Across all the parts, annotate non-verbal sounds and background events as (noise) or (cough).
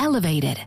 elevated.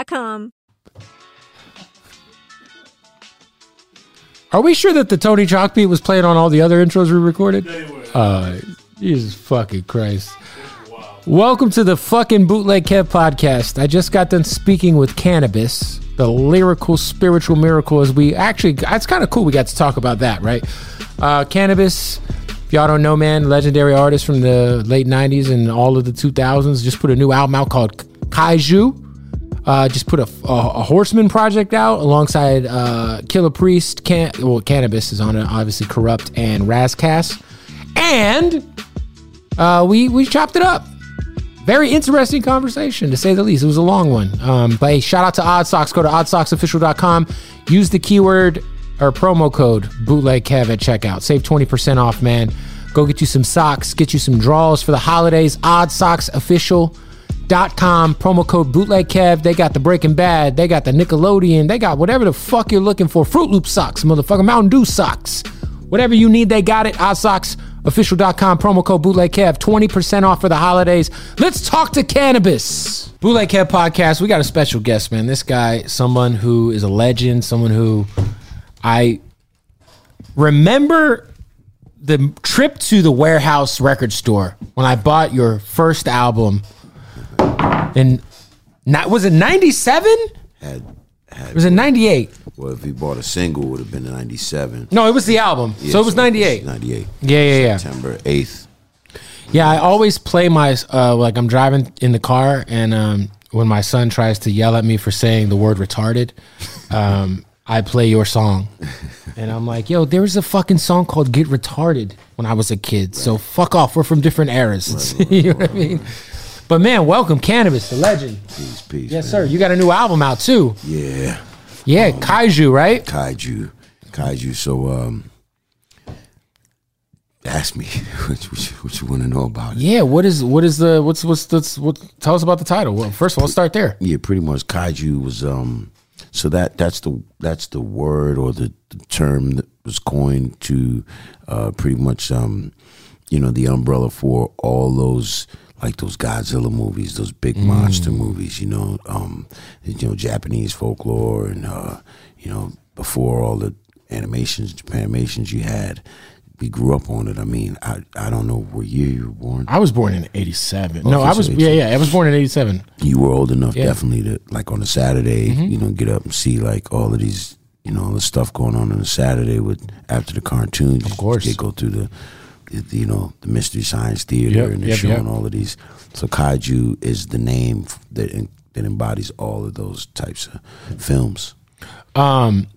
Are we sure that the Tony Chalk beat was played on all the other intros we recorded? Uh, Jesus fucking Christ. Welcome to the fucking Bootleg Kev podcast. I just got done speaking with Canibus, the lyrical spiritual miracle. As we actually, it's kind of cool we got to talk about that, right? Uh, Canibus, if y'all don't know, man, legendary artist from the late 90s and all of the 2000s, just put a new album out called Kaiju. Uh, just put a, a, a Horseman project out alongside uh, Killah Priest. Can, well, Canibus is on it, obviously Kurupt and Ras Kass, and uh, we we chopped it up. Very interesting conversation to say the least. It was a long one. Um, but hey, shout out to Odd Socks. Go to oddsocksofficial.com. Use the keyword or promo code bootleg Kev at checkout. Save 20% off, man. Go get you some socks, get you some draws for the holidays. Odd Socks Official dot com promo code bootleg kev. They got the breaking bad they got the nickelodeon they got whatever the fuck you're looking for. Fruit loop socks motherfucker. Mountain dew socks. Whatever you need they got it. Official.com promo code bootleg kev. 20% off for the holidays. Let's talk to canibus. Bootleg kev podcast. We got a special guest man. This guy someone who is a legend someone who i remember the trip to the warehouse record store when i bought your first album and not was it 97 Had had was it 98 well, if he bought a single, it would have been '97. no it was the album. Yeah, so it was 98 '98. yeah yeah yeah. September 8th. yeah i always play my uh like i'm driving in the car and um when my son tries to yell at me for saying the word retarded (laughs) um i play your song. And i'm like yo there was a fucking song called get retarded when i was a kid so fuck off. We're from different eras. (laughs) You know what i mean but man welcome canibus the legend Peace, peace. yes man. sir you got a new album out too Yeah. yeah kaiju right Kaiju. Kaiju. So, um, ask me (laughs) what, you- what you, what you want to know about it. Yeah, what is what is the what's what's that's what tell us about the title. Well, first of all, let's start there. Yeah, pretty much. Kaiju was um. So that that's the that's the word or the, the term that was coined to, uh, pretty much um, you know, the umbrella for all those like those Godzilla movies, those big monster movies. You know, um, you know, Japanese folklore and uh, you know, before all the animations, Japan animations you had. We grew up on it. I mean, I I don't know what year you were born. I was born in '87. No, I was so yeah yeah I was born in '87. you were old enough Yeah. definitely to like on a Saturday, Mm-hmm. you know, get up and see like all of these, you know, all the stuff going on on a Saturday with after the cartoons. Of course. you go through the, you know, the Mystery Science Theater Yep, and they're yep, showing yep. all of these. So kaiju is the name that that embodies all of those types of films. Um,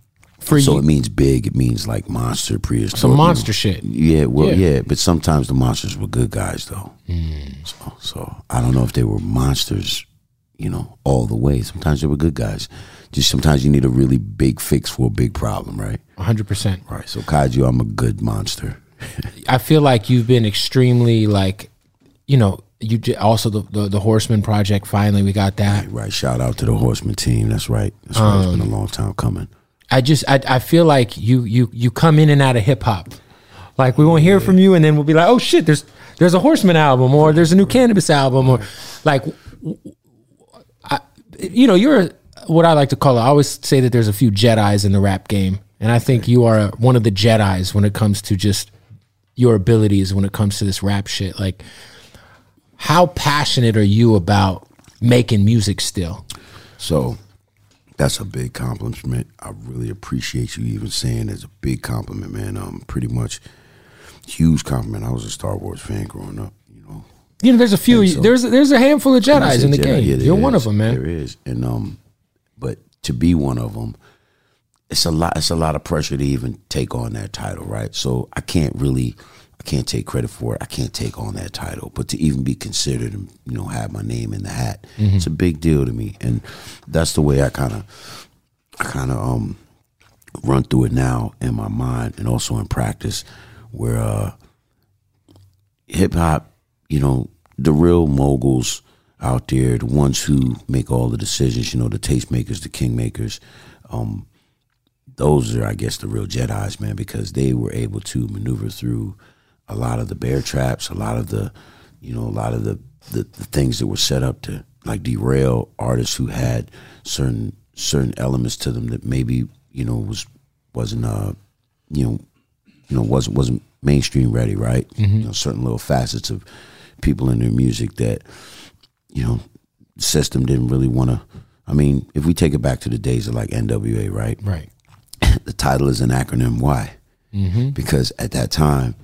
For so you, it means big. It means like monster, prehistoric. some monster shit. Yeah, well, Yeah. yeah. but sometimes the monsters were good guys, though. Hmm. So, so I don't know if they were monsters, you know, all the way. Sometimes they were good guys. Just sometimes you need a really big fix for a big problem, right? 100%. Right. So Kaiju, I'm a good monster. I feel like you've been extremely like, you know, you j- also the, the the Horseman project. Finally, we got that. Right. Shout out to the Horseman team. That's right. That's right. it's been Um, a long time coming. I just I, I feel like you you you come in and out of hip hop. Like we won't hear from you, and then we'll be like, oh shit, there's there's a Horseman album, or there's a new Canibus album, or like, I, you know, you're what I like to call. it. I always say that there's a few Jedi's in the rap game, and I think you are one of the Jedi's when it comes to just your abilities when it comes to this rap shit. Like, how passionate are you about making music still? So that's a big compliment. I really appreciate you even saying it's a big compliment, man. Um, pretty much huge compliment. I was a Star Wars fan growing up. You know, You know, there's a few. so. There's there's a handful of Jedi's in the Jedi, game. yeah, You're one of them, man. There is, and um, but to be one of them, it's a lot. It's a lot of pressure to even take on that title, right? So I can't really, I can't take credit for it. I can't take on that title, but to even be considered and you know have my name in the hat, Mm-hmm. it's a big deal to me, and that's the way I kind of, I kind of um, run through it now in my mind and also in practice, where uh, hip hop, you know, the real moguls out there, the ones who make all the decisions, you know, the tastemakers, the kingmakers, um, those are, I guess, the real Jedi's, man, because they were able to maneuver through a lot of the bear traps, a lot of the, you know, a lot of the, the, the things that were set up to like derail artists who had certain certain elements to them that maybe you know was wasn't uh you know you know wasn't wasn't mainstream ready, right? You know, certain little facets of people in their music that you know the system didn't really want to. I mean, if we take it back to the days of like NWA, right? Right. (coughs) the title is an acronym. Why? Mm-hmm. Because at that time,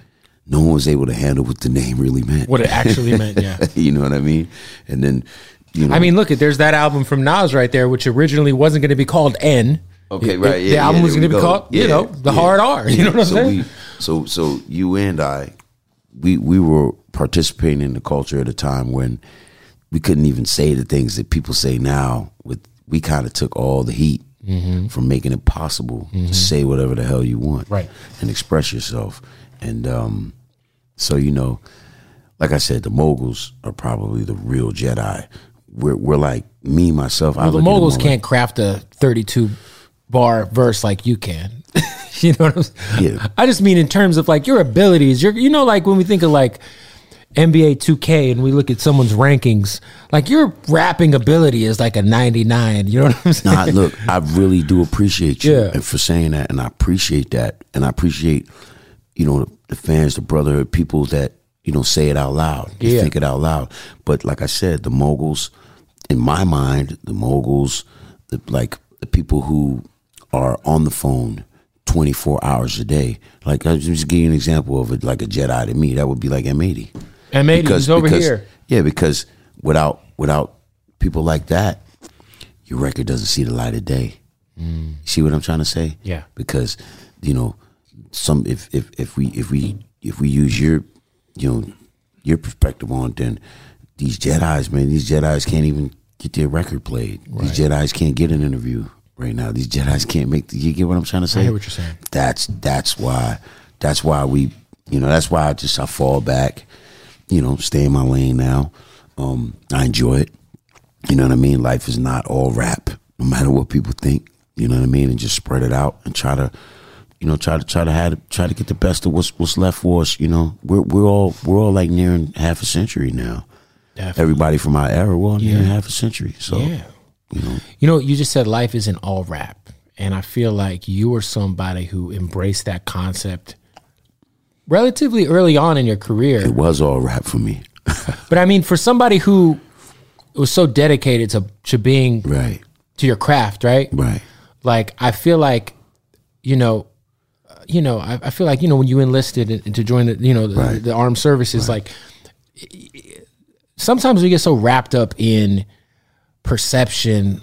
no one was able to handle what the name really meant. What it actually meant, (laughs) yeah. you know what I mean? And then, you know, I mean, look, at there's that album from Nas right there, which originally wasn't going to be called N. Okay, right. it- Yeah, the album yeah, was going to be called, you know, the yeah, hard R. You know what I'm so saying? We, so, so you and I, we we were participating in the culture at a time when we couldn't even say the things that people say now. With we kind of took all the heat from making it possible to say whatever the hell you want, Right. and express yourself. And um, so you know, like I said, the moguls are probably the real Jedi. We're we're like me myself. I Well, the at them moguls can't craft a 32 bar verse like you can. (laughs) you know what I'm saying? Yeah. I just mean in terms of like your abilities. You're, you know, like when we think of like NBA 2K and we look at someone's rankings, like your rapping ability is like a 99. You know what I'm saying? Nah, look, I really do appreciate you Yeah. and for saying that, and I appreciate that, and I appreciate, you know, the, fans, the brotherhood, people that you know say it out loud, you Yeah. think it out loud. But like I said, the moguls, in my mind, the moguls, the, like the people who are on the phone. 24 hours a day. Like, I'll just you an example of it, like a Jedi to me. That would be like M80. M80, he's over here. Yeah, because without without people like that, your record doesn't see the light of day. Mm. See what I'm trying to say? Yeah. Because you know, some if if if we if we if we use your you know your perspective on it, then these Jedi's man, these Jedi's can't even get their record played. These Jedi's can't get an interview right now. These Jedi's can't make. The, you get what I'm trying to say? I hear what you're saying. That's that's why that's why we you know that's why I just I fall back. You know, stay in my lane now. Um, I enjoy it. You know what I mean? Life is not all rap, no matter what people think. You know what I mean? And just spread it out and try to, you know, try to try to have try to get the best of what's what's left for us. You know, we're we're all we're all like nearing half a century now. Definitely. Everybody from our era, we're all nearing half a century. So Yeah. you know, You know, you just said life isn't all rap. And I feel like you were somebody who embraced that concept relatively early on in your career. it was all rap for me. (laughs) But I mean, for somebody who was so dedicated to, to being right, to your craft, right? right. Like, I feel like, you know, uh, you know, I, I feel like you know when you enlisted in- to join the you know the, Right. the armed services, like sometimes we get so wrapped up in perception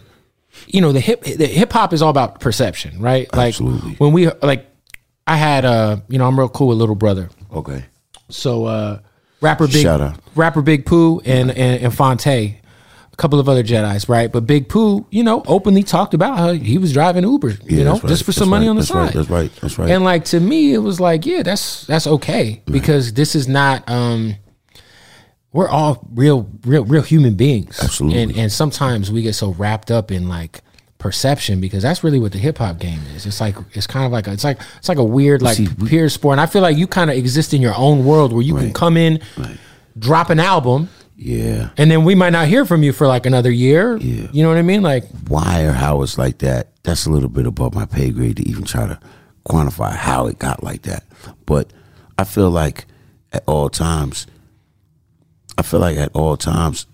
you know the hip the hip hop is all about perception, right? Like Absolutely. when we like, I had uh, you know, I'm real cool with little brother. Okay. So uh rapper Big Shout out. rapper Big Pooh and, and and Phonte, a couple of other Jedi's, right? But Big Pooh, you know, openly talked about how he was driving Uber, you Yeah, know, that's right. just for That's some money right. on the That's side. right. That's right. That's right. And like to me, it was like, yeah, that's that's okay because this is not um we're all real real real human beings. Absolutely. And and sometimes we get so wrapped up in like perception because that's really what the hip hop game is. It's like it's kind of like a, it's like it's like a weird like See, we- peer sport. And I feel like you kind of exist in your own world where you can come in, Right. drop an album, yeah. and then we might not hear from you for like another year. Yeah. You know what I mean? Like Why or how it's like that? That's a little bit above my pay grade to even try to quantify how it got like that. But I feel like at all times, I feel like at all times,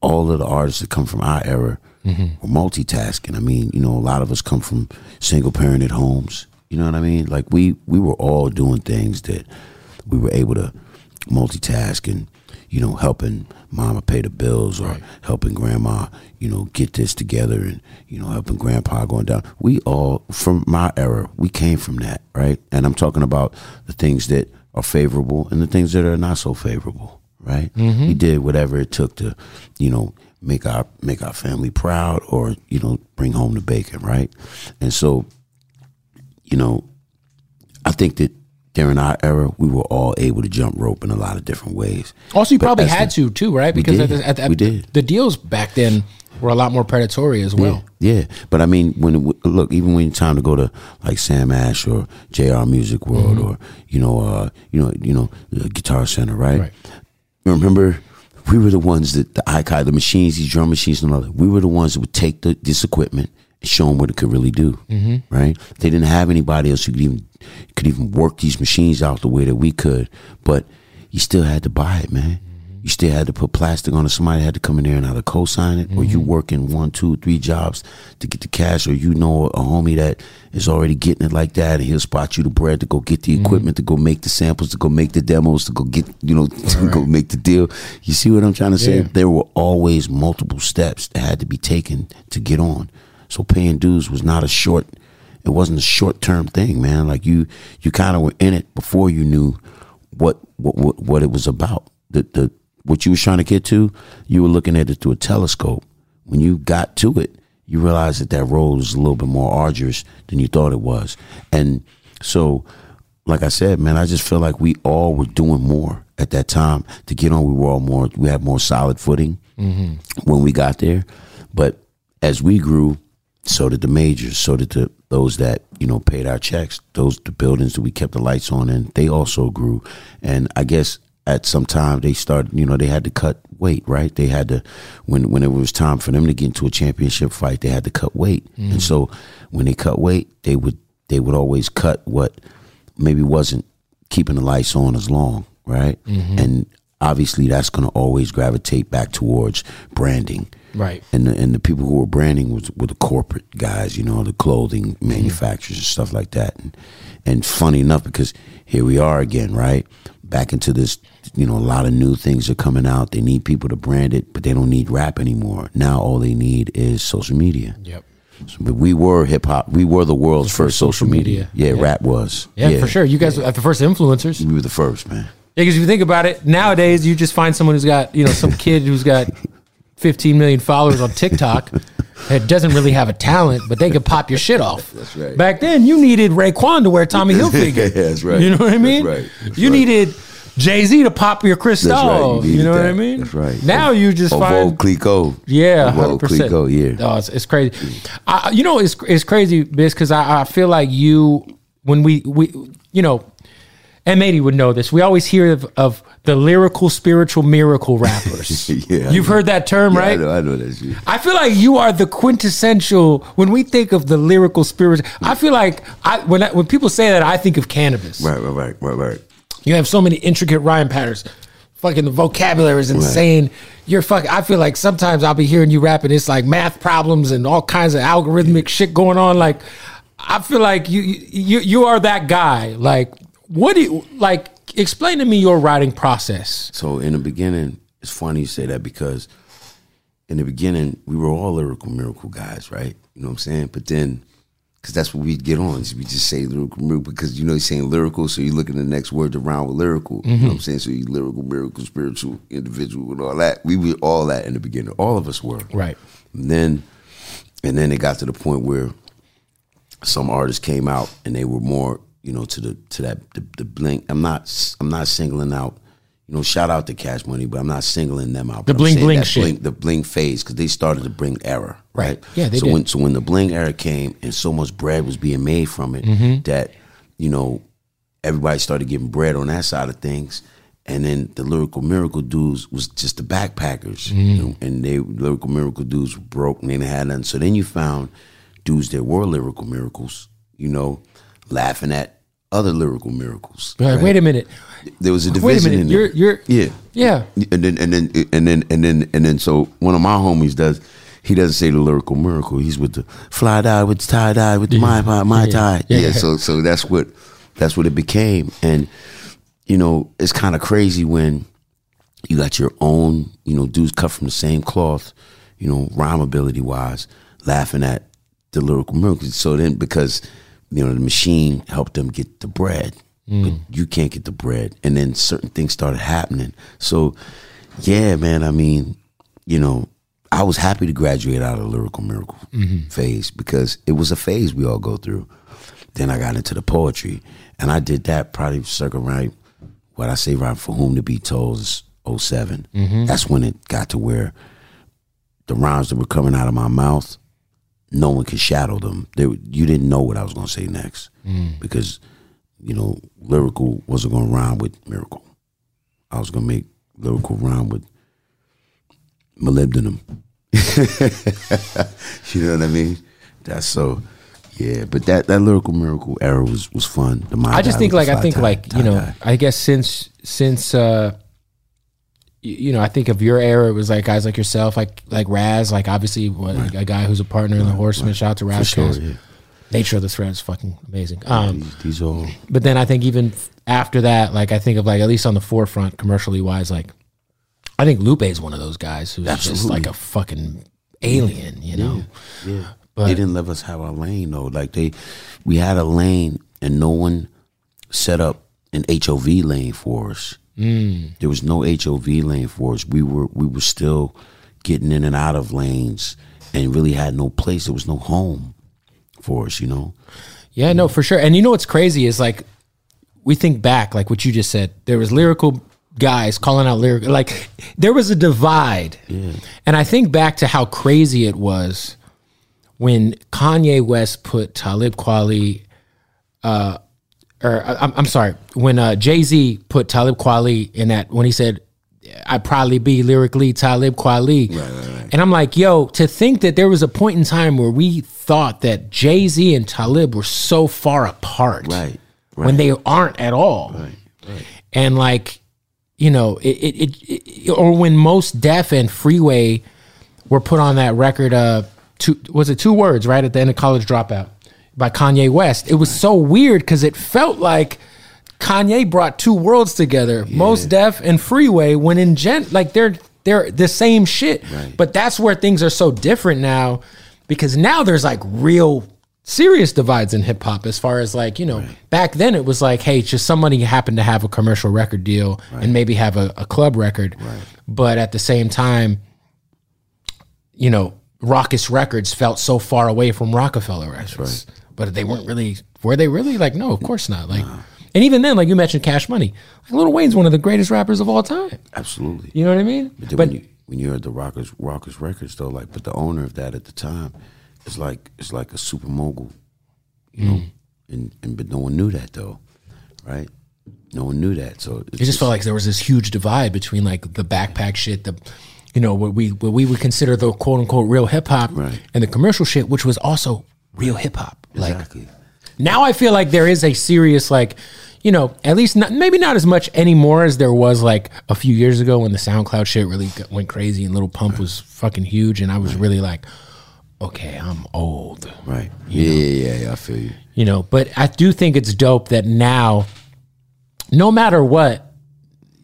all of the artists that come from our era Mm-hmm. were multitasking. I mean, you know, a lot of us come from single parented homes. You know what I mean? Like we we were all doing things that we were able to multitask and you know helping mama pay the bills or helping grandma you know get this together and you know helping grandpa going down we all from my era we came from that right and i'm talking about the things that are favorable and the things that are not so favorable right mm-hmm. we did whatever it took to you know make our make our family proud or you know bring home the bacon right and so you know I think that during our era, we were all able to jump rope in a lot of different ways. also you But probably had the- to too, right? Because did. At the, at the, We did. the deals back then were a lot more predatory as well. Yeah, yeah. But I mean, when it, look, even when it's time to go to like Sam Ash or J&R Music World Mm-hmm. or you know, uh, you know, you know, the Guitar Center, right? Right. Remember, we were the ones that the icon, the machines, these drum machines, and all that. We were the ones that would take the, this equipment and show them what it could really do. Mm-hmm. Right? They didn't have anybody else who could even could even work these machines out the way that we could, but you still had to buy it, man. You still had to put plastic on it. Somebody had to come in there and either co-sign it, or you working one, two, three jobs to get the cash, or you know a homie that is already getting it like that, and he'll spot you the bread to go get the mm-hmm. equipment, to go make the samples, to go make the demos, to go get you know (laughs) to go make the deal. You see what I'm trying to say? Yeah. There were always multiple steps that had to be taken to get on. So paying dues was not a short. It wasn't a short term thing, man. Like you, you kind of were in it before you knew what what what, what it was about. The the what you was trying to get to, you were looking at it through a telescope. When you got to it, you realize that that road was a little bit more arduous than you thought it was. And so, like I said, man, I just feel like we all were doing more at that time to get on. We were all more, we had more solid footing mm-hmm. when we got there. But as we grew, so did the majors, so did the those that you know paid our checks. Those the buildings that we kept the lights on, and they also grew. And I guess at some time they started, you know, they had to cut weight, right? They had to when when it was time for them to get into a championship fight, they had to cut weight. And mm. so when they cut weight, they would they would always cut what maybe wasn't keeping the lights on as long, right? Mm-hmm. And obviously that's going to always gravitate back towards branding Right. and the, and the people who were branding was were the corporate guys, you know, the clothing mm-hmm. manufacturers and stuff like that. And and funny enough, because here we are again, right? Back into this, you know, a lot of new things are coming out. They need people to brand it, but they don't need rap anymore. Now all they need is social media. Yep. So, but we were hip hop. We were the world's first, social media. media. Yeah, Yeah. rap was. Yeah, for sure. You guys are the first influencers. We were the first, man. Yeah, because if you think about it, nowadays you just find someone who's got, you know, some kid who's got 15 million followers on TikTok that doesn't really have a talent, but they could pop your shit off. (laughs) That's right. Back then, you needed Raekwon to wear Tommy (laughs) Hilfiger. Yeah, that's right. You know what I That's mean? right. That's you right. needed Jay Z to pop your Chris That's right. You, needed know what I mean? That's right. Now you just find Clico. yeah, hundred percent. Clico, yeah. Oh, it's, it's crazy. I, you know, it's it's crazy, Biz, because I, I feel like you when we we you know, M80 would know this. We always hear of, of the lyrical, spiritual, miracle rappers. (laughs) Yeah, You've heard that term, Yeah, right? I know, I know that shit. I feel like you are the quintessential. When we think of the lyrical spirit, I feel like I when I, when people say that, I think of canibus. Right, right, right, right, right. You have so many intricate rhyme patterns. Fucking the vocabulary is insane. You're fucking. I feel like sometimes I'll be hearing you rapping. It's like math problems and all kinds of algorithmic shit going on. Like, I feel like you you you are that guy. Like, what do you like? Explain to me your writing process. So in the beginning, it's funny you say that because in the beginning, we were all lyrical miracle guys, right? You know what I'm saying? But then, because that's what we'd get on, we just say lyrical miracle because you know you're saying lyrical, so you look at the next word around with lyrical. You know what mm-hmm. I'm saying? So you lyrical, miracle, spiritual, individual, and all that. We were all that in the beginning. All of us were. Right. And then, and then it got to the point where some artists came out and they were more, you know, to the to that the, the blink. I'm not I'm not singling out, you know, shout out to Cash Money, but I'm not singling them out. The bling bling shit. bling- the bling phase because they started to bring error, Right. right? Yeah, they so did. when so when the bling era came and so much bread was being made from it Mm-hmm. that you know everybody started getting bread on that side of things. And then the lyrical miracle dudes was just the backpackers, Mm-hmm. you know, and they lyrical miracle dudes were broke and they didn't have nothing. So then you found dudes that were lyrical miracles, you know, laughing at other lyrical miracles. Like, right? Wait a minute. There was a division Wait a minute. You're you're yeah, yeah. and then and then and then and then and then so one of my homies does he doesn't say the lyrical miracle he's with the fly dye with the tie dye with the my my, my tie Yeah. yeah. so so that's what that's what it became and you know it's kind of crazy when you got your own you know dudes cut from the same cloth you know rhyme ability wise laughing at the lyrical miracles. so then because you know the machine helped them get the bread but mm. you can't get the bread. And then certain things started happening. So yeah man i mean you know i was happy to graduate out of the lyrical miracle mm-hmm. phase because it was a phase we all go through. Then i got into the poetry and i did that probably circa right what i say right for whom to be told is 7 mm-hmm. that's when it got to where the rhymes that were coming out of my mouth no one could shadow them. They, you didn't know what I was going to say next because, you know, lyrical wasn't going to rhyme with miracle. I was going to make lyrical rhyme with molybdenum. (laughs) you know what I mean? That's so. Yeah, but that, that lyrical miracle era was was fun. The I just think like I think fly like you know. I guess since since uh you know I think of your era it was like guys like yourself like like Ras like obviously what, a guy who's a partner in the Horseman shout out to Ras sure, yeah. Nature of the threat is fucking amazing. Um, these, these all but then I think even after that, like I think of like at least on the forefront commercially wise, like I think Lupe is one of those guys who's just like a fucking alien, you know. Yeah. But- they didn't let us have our lane though. Like they we had a lane and no one set up an HOV lane for us. Mm. There was no HOV lane for us. We were we were still getting in and out of lanes and really had no place. There was no home for us, you know. Yeah, no, for sure. And you know what's crazy is like we think back, like what you just said. There was lyrical guys calling out lyrical, like there was a divide. And I think back to how crazy it was when Kanye West put Talib Kweli, uh, or I- I'm, I'm sorry, when uh, Jay Z put Talib Kweli in that when he said. I'd probably be lyrically Talib Kweli. And I'm like, yo, to think that there was a point in time where we thought that Jay Z and Talib were so far apart Right. when they aren't at all. And like, you know, it, it, it, it or when Mos Def and Freeway were put on that record, uh, two was it two words right at the end of College Dropout by Kanye West. It was so weird because it felt like Kanye brought two worlds together, Mos Def and Freeway, when in gen like they're they're the same shit. Right. But that's where things are so different now because now there's like real serious divides in hip hop as far as like, you know, back then it was like, hey, just somebody happened to have a commercial record deal and maybe have a, a club record. But at the same time, you know, Rawkus Records felt so far away from Roc-A-Fella Records. But they weren't really were they really? Like, no, of course not. Like and even then, like you mentioned Cash Money. Like Lil Wayne's one of the greatest rappers of all time. Absolutely. You know what I mean? But, then But when you when you heard the Rawkus Rawkus records though, like but the owner of that at the time is like it's like a super mogul, you know, mm. and and but no one knew that though, right? No one knew that, so it just felt like there was this huge divide between like the backpack shit, the you know what we what we would consider the quote unquote real hip hop, Right. and the commercial shit, which was also real hip hop. Like exactly. now, I feel like there is a serious like. You know, at least not, maybe not as much anymore as there was like a few years ago when the SoundCloud shit really got- went crazy and Little Pump was fucking huge, and I was really like, okay, I'm old. Right. Yeah, yeah, yeah, yeah. I feel you. you know but i do think it's dope that now no matter what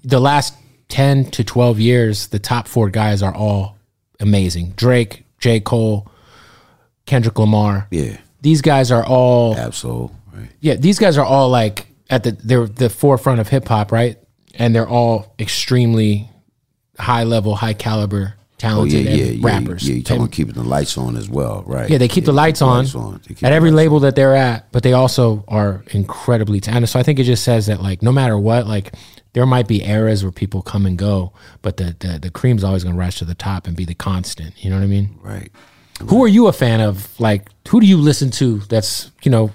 the last 10 to 12 years the top four guys are all amazing. Drake, J. Cole, Kendrick Lamar. Yeah, These guys are all Absol, right? yeah, these guys are all like at the they're the forefront of hip hop, right? And they're all extremely high level, high caliber, Oh talented yeah, yeah, yeah. rappers. Yeah, you talking And- keeping the lights on as well, right? yeah, they keep the lights on, They keep at every lights label that they're at, but they also are incredibly talented. So I think it just says that like no matter what, like there might be eras where people come and go, but the the, the cream's always gonna rise to the top and be the constant. You know what I mean? right. Who are you a fan of? Like who do you listen to that's, you know,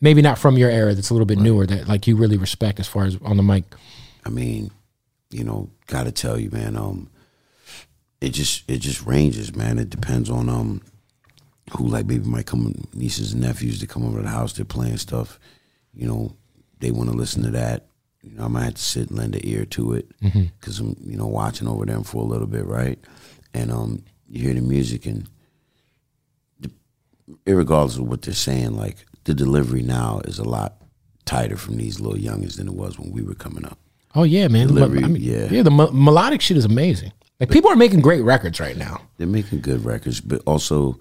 maybe not from your era that's a little bit newer that like you really respect as far as on the mic? I mean, you know, gotta tell you, man. Um, it just it just ranges, man. It depends on um who like maybe might come nieces and nephews that come over to the house. They're playing stuff. You know, they want to listen to that. You know, I might have to sit and lend an ear to it because I'm you know watching over them for a little bit, right? And um, you hear the music and. Irregardless of what they're saying, like the delivery now is a lot tighter from these little youngins than it was when we were coming up. Oh yeah, man. Delivery, I mean, yeah. yeah. The me- melodic shit is amazing. Like people are making great records right now. they're making good records, but also,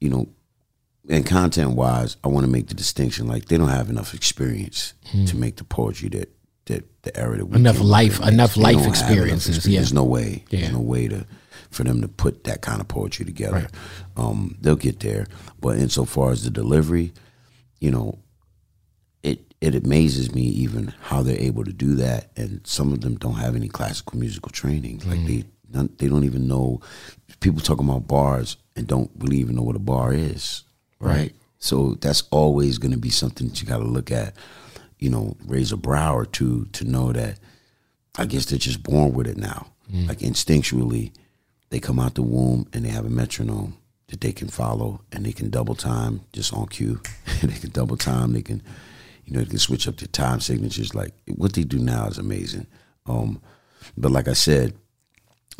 you know, and content wise, I want to make the distinction like they don't have enough experience to make the poetry that that the era that we Hmm. Enough life- enough life don't enough experiences, experience. yeah. There's no way. Yeah. There's no way to for them to put that kind of poetry together. Right. Um, they'll get there, but insofar as the delivery, you know, it it amazes me even how they're able to do that, and some of them don't have any classical musical training. Like they none, they don't even know. People talk about bars and don't really even know what a bar is, right? Right. So that's always going to be something that you got to look at. You know, raise a brow or two to know that. I guess they're just born with it now. Like instinctually, they come out the womb and they have a metronome that they can follow and they can double time just on cue. (laughs) they can double time. They can, you know, they can switch up their time signatures. Like what they do now is amazing. Um, but like I said,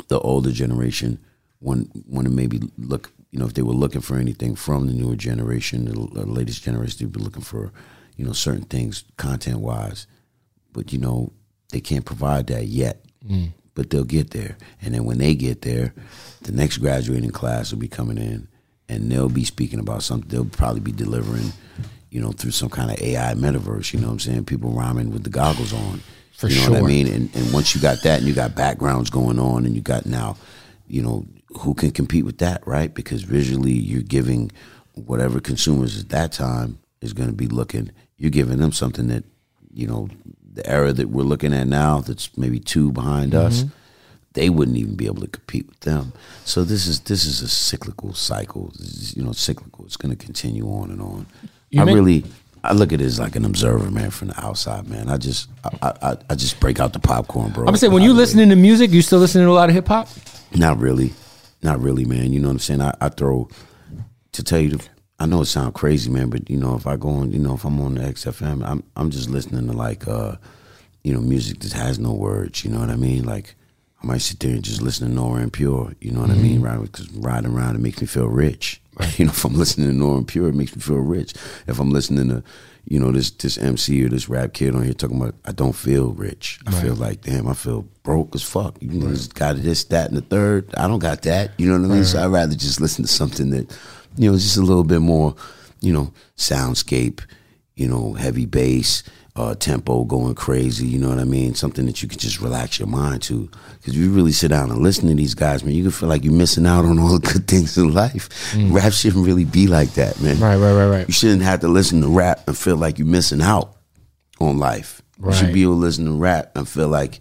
the older generation, when when it maybe look, you know, if they were looking for anything from the newer generation, the, the latest generation, they'd be looking for, you know, certain things content wise. But you know, they can't provide that yet. But they'll get there, and then when they get there, the next graduating class will be coming in, and they'll be speaking about something. They'll probably be delivering, you know, through some kind of AI metaverse. You know what I'm saying? People rhyming with the goggles on. For you know what I mean? And and once you got that, and you got backgrounds going on, and you got now, you know, who can compete with that, right? Because visually, you're giving whatever consumers at that time is going to be looking. You're giving them something that, you know, the era that we're looking at now, that's maybe two behind us. Mm-hmm. They wouldn't even be able to compete with them. So this is this is a cyclical cycle. This is, you know, cyclical. It's going to continue on and on. You I men- really, I look at it as like an observer, man, from the outside, man. I just, I, I, I just break out the popcorn, bro. I'm gonna say when you listening to music, you still listening to a lot of hip hop. not really, not really, man. You know what I'm saying? I, I throw to tell you the. I know it sounds crazy, man, but you know if I go on, you know if I'm on the XFM, I'm I'm just listening to like, uh, you know, music that has no words. You know what I mean? Like I might sit there and just listen to Nora En Pure. You know what I mean? Right? Because riding around it makes me feel rich. (laughs) You know, if I'm listening to Nora En Pure, it makes me feel rich. If I'm listening to, you know, this this MC or this rap kid on here talking about, I don't feel rich. I feel like, damn, I feel broke as fuck. You know, this got this, that, and the third. I don't got that. You know what I mean? So I'd rather just listen to something that, you know, just a little bit more, you know, soundscape, you know, heavy bass, uh, tempo going crazy. You know what I mean? Something that you can just relax your mind to. Because you really sit down and listen to these guys, man, you can feel like you're missing out on all the good (laughs) things in life. Rap shouldn't really be like that, man. Right, right, right, right. You shouldn't have to listen to rap and feel like you're missing out on life. You should be able to listen to rap and feel like,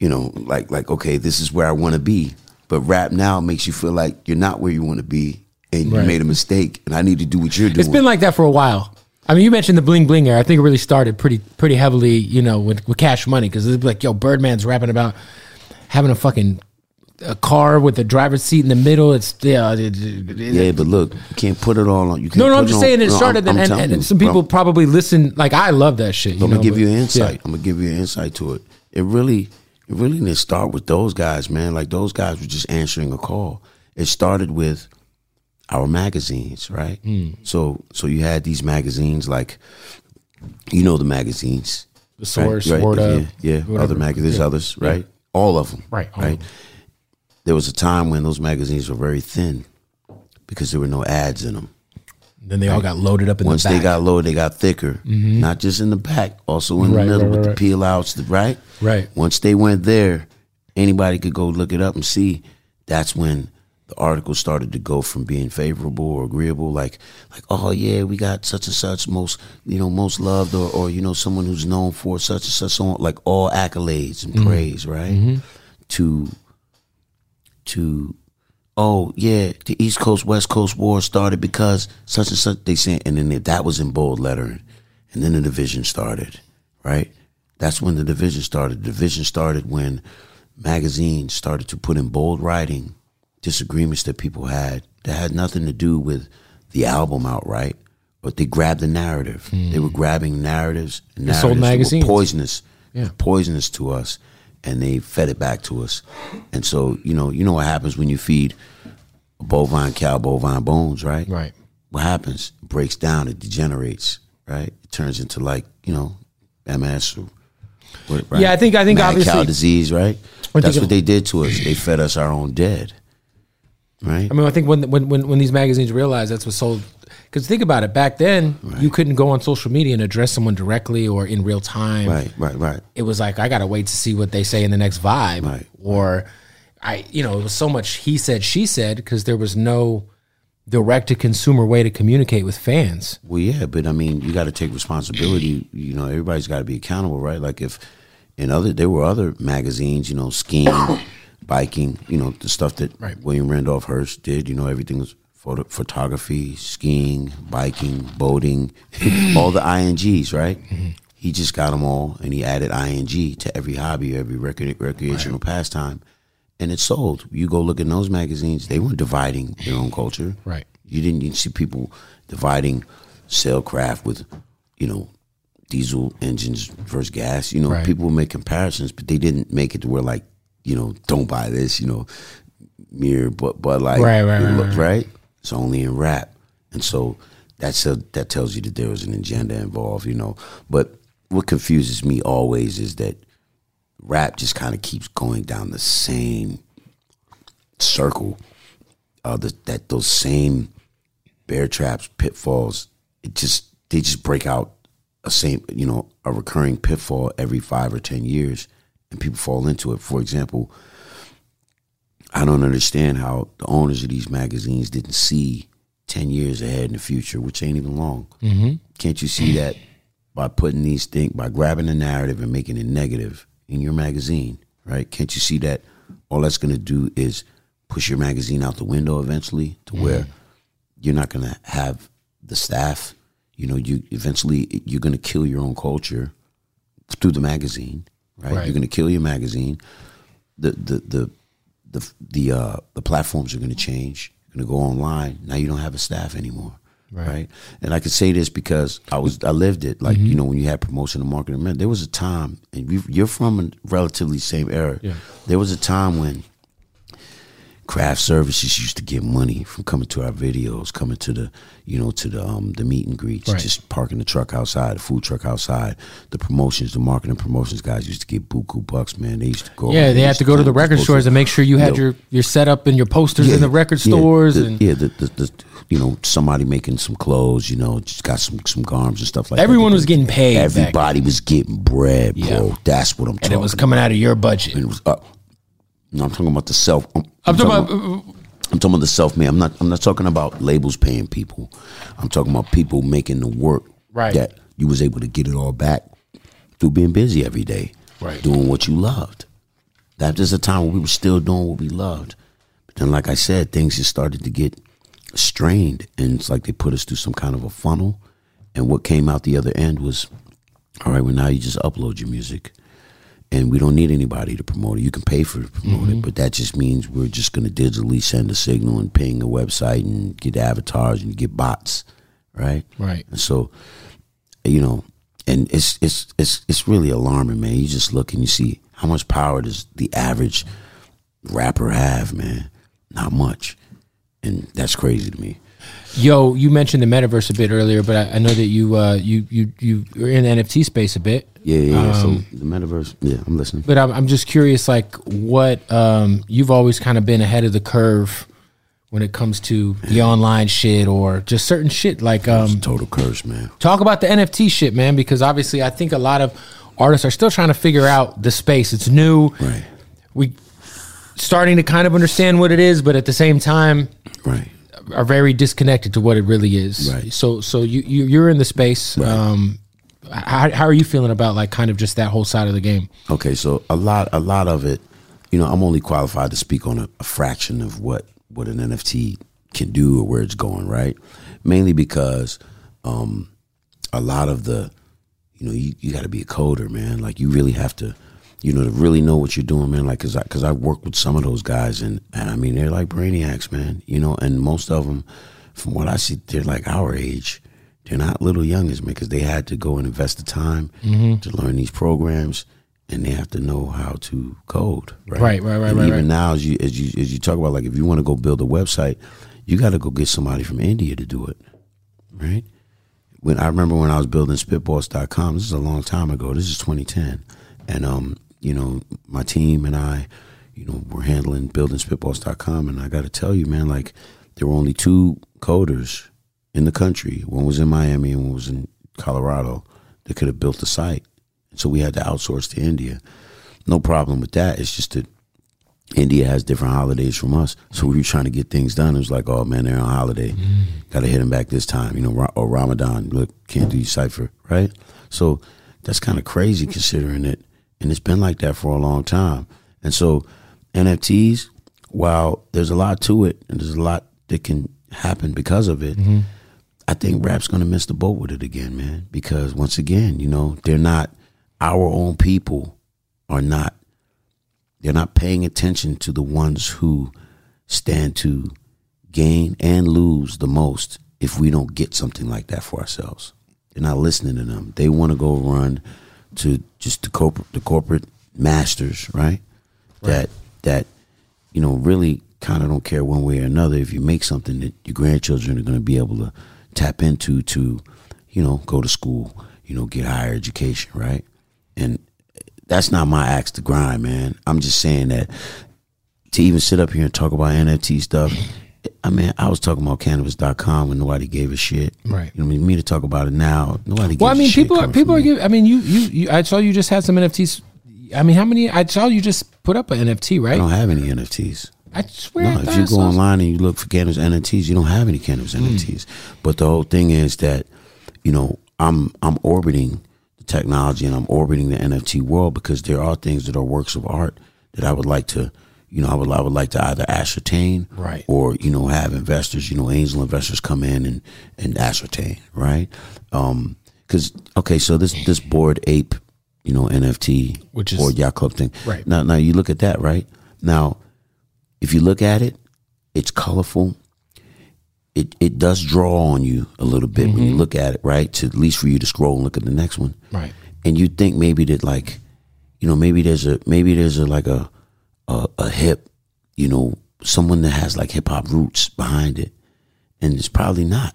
you know, like like okay, this is where I want to be. But rap now makes you feel like you're not where you want to be, and you made a mistake, and I need to do what you're doing. It's been like that for a while. I mean, you mentioned the bling bling era. I think it really started pretty pretty heavily, you know, with, with Cash Money because it's like, yo, Birdman's rapping about having a fucking a car with the driver's seat in the middle. It's yeah, it- it- it- yeah, but look, you can't put it all on. You can't no, no. I'm it just on- saying it no, started, I'm- I'm and, and, some bro. people probably listen. Like I love that shit. You I'm know, gonna give but- you an insight. yeah. I'm gonna give you an insight to it. It really, it really didn't start with those guys, man. Like those guys were just answering a call. It started with our magazines, right? Hmm. So, so you had these magazines, like you know the magazines, The? Source, right? Word yeah, Up, yeah, whatever. other magazines, Yeah. others, right? All of them, Right, all right. them. there was a time when those magazines were very thin because there were no ads in them. Then they all got loaded up in Once the back. they got loaded, they got thicker. Not just in the back, also in Right, the middle right, with right, the peel outs, right? Right. Once they went there, anybody could go look it up and see. That's when the article started to go from being favorable or agreeable, like like oh yeah, we got such and such most you know most loved or or you know someone who's known for such and such so on, like all accolades and Mm-hmm. praise, right? To to oh yeah, the East Coast West Coast war started because such and such. They sent, and then that was in bold lettering, and then the division started, right? That's when the division started. The division started when magazines started to put in bold writing disagreements that people had that had nothing to do with the album outright, but they grabbed the narrative. Hmm. They were grabbing narratives, and sold narratives were magazines. poisonous, Yeah. poisonous to us, and they fed it back to us. And so, you know, you know what happens when you feed a bovine cow bovine bones, right? Right. What happens? It breaks down. It degenerates, right? It turns into like you know, MS. Or, what, right? Yeah, I think- I think Mad obviously- cow disease, right? That's what they did to us. They fed us our own dead, right? I mean, I think when when when, when these magazines realized that's what sold. Because think about it, back then you couldn't go on social media and address someone directly or in real time. Right, right, right. It was like I gotta wait to see what they say in the next vibe, Right. or I, you know, it was so much he said she said because there was no direct to consumer way to communicate with fans. Well, yeah, but I mean, you got to take responsibility. You know, everybody's got to be accountable, right? Like if in other, there were other magazines, you know, skiing, biking, you know, the stuff that Right. William Randolph Hearst did. You know, everything was photo, photography, skiing, biking, boating, (laughs) all the ings, right? Mm-hmm. He just got them all, and he added ing to every hobby, every rec- recreational pastime, and it sold. You go look in those magazines; they weren't dividing their own culture, Right. you didn't you see people dividing sailcraft with, you know, diesel engines versus gas. You know, Right. people would make comparisons, but they didn't make it to where like, you know, don't buy this. You know, mirror, but but like, Right, right, right, looked- right. right. It's only in rap, and so that's a that tells you that there was an agenda involved. You know, but what confuses me always is that rap just kind of keeps going down the same circle uh, the, that those same bear traps, pitfalls, it just they just break out a same you know a recurring pitfall every five or ten years, and people fall into it. For example, I don't understand how the owners of these magazines didn't see ten years ahead in the future, which ain't even long. Mm-hmm. Can't you see that by putting these things by grabbing the narrative and making it negative in your magazine, right? Can't you see that all that's going to do is push your magazine out the window eventually to where you're not going to have the staff. You know, you eventually you're going to kill your own culture through the magazine, right? Right. You're going to kill your magazine. The the the the the uh, the platforms are going to change. You're going to go online. Now you don't have a staff anymore. Right. and I can say this because I was I lived it. Like you know, when you had promotion and marketing, man, there was a time, and you- you're from a relatively same era. Yeah. There was a time when craft services used to get money from coming to our videos, coming to the, you know, to the um the meet and greets, Right. just parking the truck outside, the food truck outside. The promotions, the marketing promotions guys used to get buku bucks, man. They used to go. Yeah, they had to go to the record stores and make sure you had Yo, your your setup and your posters in the record yeah, stores the- and yeah, the, the, the you know somebody making some clothes, you know, just got some some garms and stuff like that. Everyone that. was getting paid Everybody was getting bread, bro. Yeah. That's what I'm and talking. it was coming out of your budget. It was up. No, I'm talking about the self. I'm, I'm talking about I'm talking about the self man. I'm not. I'm not talking about labels paying people. I'm talking about people making the work Right. that you was able to get it all back through being busy every day, Right. Doing what you loved. That was a time when we were still doing what we loved. But then, like I said, things just started to get strained, and it's like they put us through some kind of a funnel. And what came out the other end was, all right, well now you just upload your music and we don't need anybody to promote it. You can pay for it to promote it, mm-hmm. but that just means we're just going to digitally send a signal and ping a website and get avatars and get bots, right? Right. And so, you know, and it's it's it's it's really alarming, man. You just look and you see how much power does the average rapper have, man? Not much, and that's crazy to me. Yo, you mentioned the metaverse a bit earlier, but I, I know that you uh, you you you are in the NFT space a bit. Yeah, yeah. yeah. Um, so the metaverse. Yeah, I'm listening. But I'm, I'm just curious, like, what um, you've always kind of been ahead of the curve when it comes to the online shit or just certain shit. Like, um, Total curse, man. talk about the NFT shit, man, because obviously I think a lot of artists are still trying to figure out the space. It's new. Right, We starting to kind of understand what it is, but at the same time right. Are very disconnected to what it really is. Right. So, so you, you you're in the space. Um, how, how are you feeling about like kind of just that whole side of the game? Okay, so a lot, a lot of it, you know, I'm only qualified to speak on a, a fraction of what what an NFT can do or where it's going, right? Mainly because um, a lot of the, you know, you, you got to be a coder, man. Like you really have to, you know, to really know what you're doing, man. Like, cause I, cause I work with some of those guys, and, and I mean, they're like brainiacs, man. You know, and most of them, from what I see, they're like our age. They're not little youngins, man, because they had to go and invest the time to learn these programs, and they have to know how to code. Right, Right, right, right, And right, even right. now, as you as you as you talk about, like if you want to go build a website, you got to go get somebody from India to do it, right? When I remember when I was building Spitballs.com, this is a long time ago. This is 2010, and um, you know, my team and I, you know, were handling building Spitballs.com, and I got to tell you, man, like there were only two coders in the country. One was in Miami, and one was in Colorado. That could have built the site, so we had to outsource to India. No problem with that. It's just that India has different holidays from us, so we were trying to get things done. It was like, oh man, they're on holiday, mm. got to hit them back this time. You know, or oh, Ramadan, look, can't do your cipher, right? So that's kind of crazy considering it, and it's been like that for a long time. And so NFTs, while there's a lot to it, and there's a lot that can happen because of it, mm-hmm. I think rap's gonna miss the boat with it again, man. Because once again, you know, they're not our own people are not they're not paying attention to the ones who stand to gain and lose the most if we don't get something like that for ourselves. They're not listening to them. They want to go run to just the corporate the corporate masters, right? That that you know really kind of don't care one way or another if you make something that your grandchildren are going to be able to tap into to you know go to school, you know, get higher education, right? And that's not my axe to grind, man. I'm just saying that to even sit up here and talk about NFT stuff. I mean, I was talking about Canibus.com when nobody gave a shit. Right. You know, I mean, me to talk about it now, nobody. Well, I mean, people are people are giving. I mean, you, you you I saw you just had some NFTs. I mean, how many? I saw you just put up an NFT, right? I don't have any NFTs. I swear. I if you go online and you look for Canibus NFTs, you don't have any cannabis Hmm. NFTs. But the whole thing is that, you know, I'm I'm orbiting the technology and I'm orbiting the NFT world because there are things that are works of art that I would like to, you know, I would I would like to either ascertain, Right. or you know have investors, you know, angel investors come in and and ascertain, right? Um, because okay, so this this Bored Ape, you know, NFT, Which is- or yacht club thing, Right. Now, now you look at that, right? Now, if you look at it, it's colorful. It it does draw on you a little bit when Mm-hmm. you look at it, right? To at least for you to scroll and look at the next one, Right. and you think maybe that like, you know, maybe there's a maybe there's a like a a, a hip, you know, someone that has like hip hop roots behind it, and it's probably not.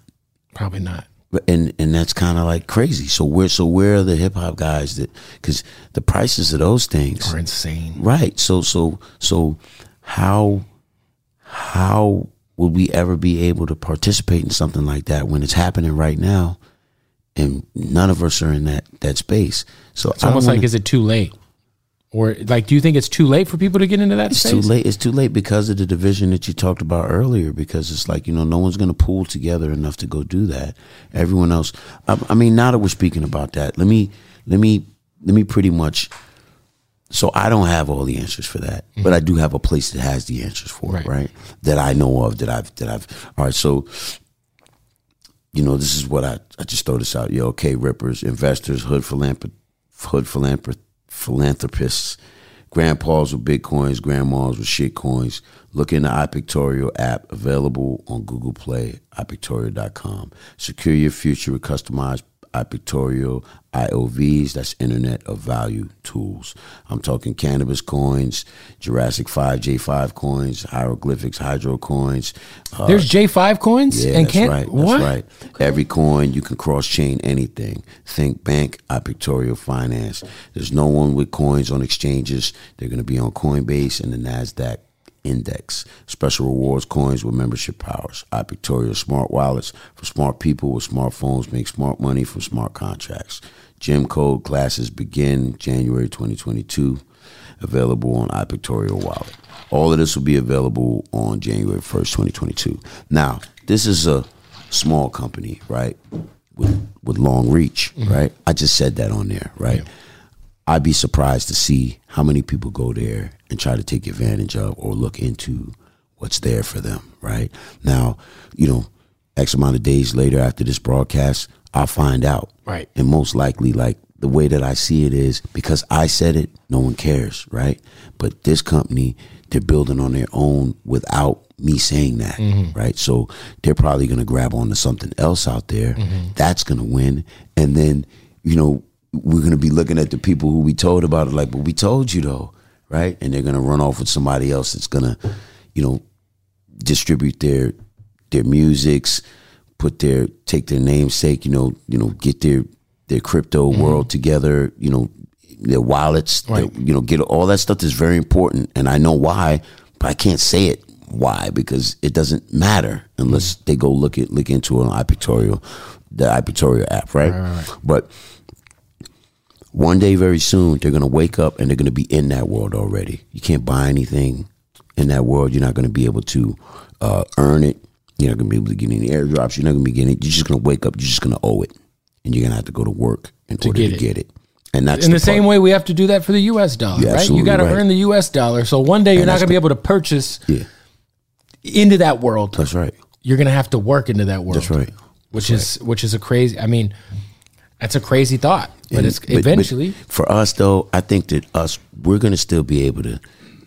Probably not. And and that's kind of like crazy. So where so where are the hip hop guys that because the prices of those things Are insane. Right. So so so how how would we ever be able to participate in something like that when it's happening right now and none of us are in that that space. So It's almost like, is it too late? Or like, do you think it's too late for people to get into that it's space? too late. It's too late because of the division that you talked about earlier. Because it's like you know, no one's going to pool together enough to go do that. Everyone else. I, I mean, now that we're speaking about that, let me let me let me pretty much. So I don't have all the answers for that, mm-hmm. but I do have a place that has the answers for Right. it, right? That I know of. That I've that I've. All right, so. You know, this is what I, I just throw this out. Yo, okay, rippers, investors, hood philanthrop- hood philanthrop- philanthropists, grandpas with bitcoins, grandmas with shitcoins. Look in the iPictorial app available on Google Play, iPictorial.com. Secure your future with customized iPictorial, IOVs, that's Internet of Value Tools. I'm talking Canibus coins, Jurassic 5, J5 coins, hieroglyphics, hydro coins. Uh, There's J5 coins yeah, and that's can't right. That's what? right. Every coin you can cross chain anything. Think bank, iPictorial finance. There's no one with coins on exchanges. They're going to be on Coinbase and the Nasdaq index. Special rewards coins with membership powers. iPictorial smart wallets for smart people with smartphones make smart money from smart contracts. Gem code classes begin January 2022. Available on iPictorial wallet. All of this will be available on January 1st, 2022. Now, this is a small company, right? With with long reach, mm-hmm. right? I just said that on there, right? I'd be surprised to see how many people go there and try to take advantage of or look into what's there for them, right? Now, you know, X amount of days later after this broadcast, I'll find out. Right. And most likely, like the way that I see it is because I said it, no one cares, right? But this company, they're building on their own without me saying that, mm-hmm. right? So they're probably going to grab onto something else out there mm-hmm. that's going to win. And then, you know, we're going to be looking at the people who we told about it, like, but we told you though, right? And they're going to run off with somebody else that's going to, you know, distribute their their musics, put their take their namesake, you know, you know, get their their crypto mm-hmm. world together, you know, their wallets, their- you know, get all that stuff is very important, and I know why, but I can't say it why because it doesn't matter unless mm. they go look at look into an iPictorial, the iPictorial app, right? But one day very soon they're gonna wake up and they're gonna be in that world already. You can't buy anything in that world. You're not gonna be able to uh, earn it. You're not gonna be able to get any airdrops. You're not gonna be getting it. You're just gonna wake up. You're just gonna owe it, and you're gonna have to go to work in order get to it. get it. And that's In the, part- same way, we have to do that for the U.S. dollar, You're right? You got to right. earn the U.S. dollar. So one day you're And not going to be able to purchase Yeah, into that world. that's right. You're going to have to work into that world. That's right. Which is which is a crazy. I mean, that's a crazy thought, but And- it's but- eventually. but for us though, I think that us we're gonna still be able to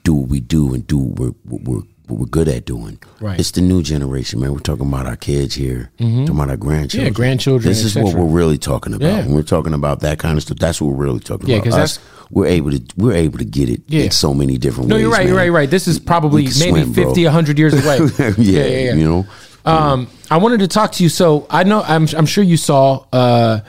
do what we do and do what we're what we're, what we're good at doing. Right. It's the new generation, man. We're talking about our kids here, talking about our grandchildren. Yeah, grandchildren, This is what we're really talking about. Yeah. When we're talking about that kind of stuff, that's what we're really talking about. Yeah, about. 'cause Us, that's- we're able to we're able to get it Yeah. in so many different no, ways. No, you're right. You're man. right. You're right. This is probably maybe swim, bro. 50, 100 years away. (laughs) yeah, you know. Um, I wanted to talk to you. So I know I'm I'm sure you saw. Uh,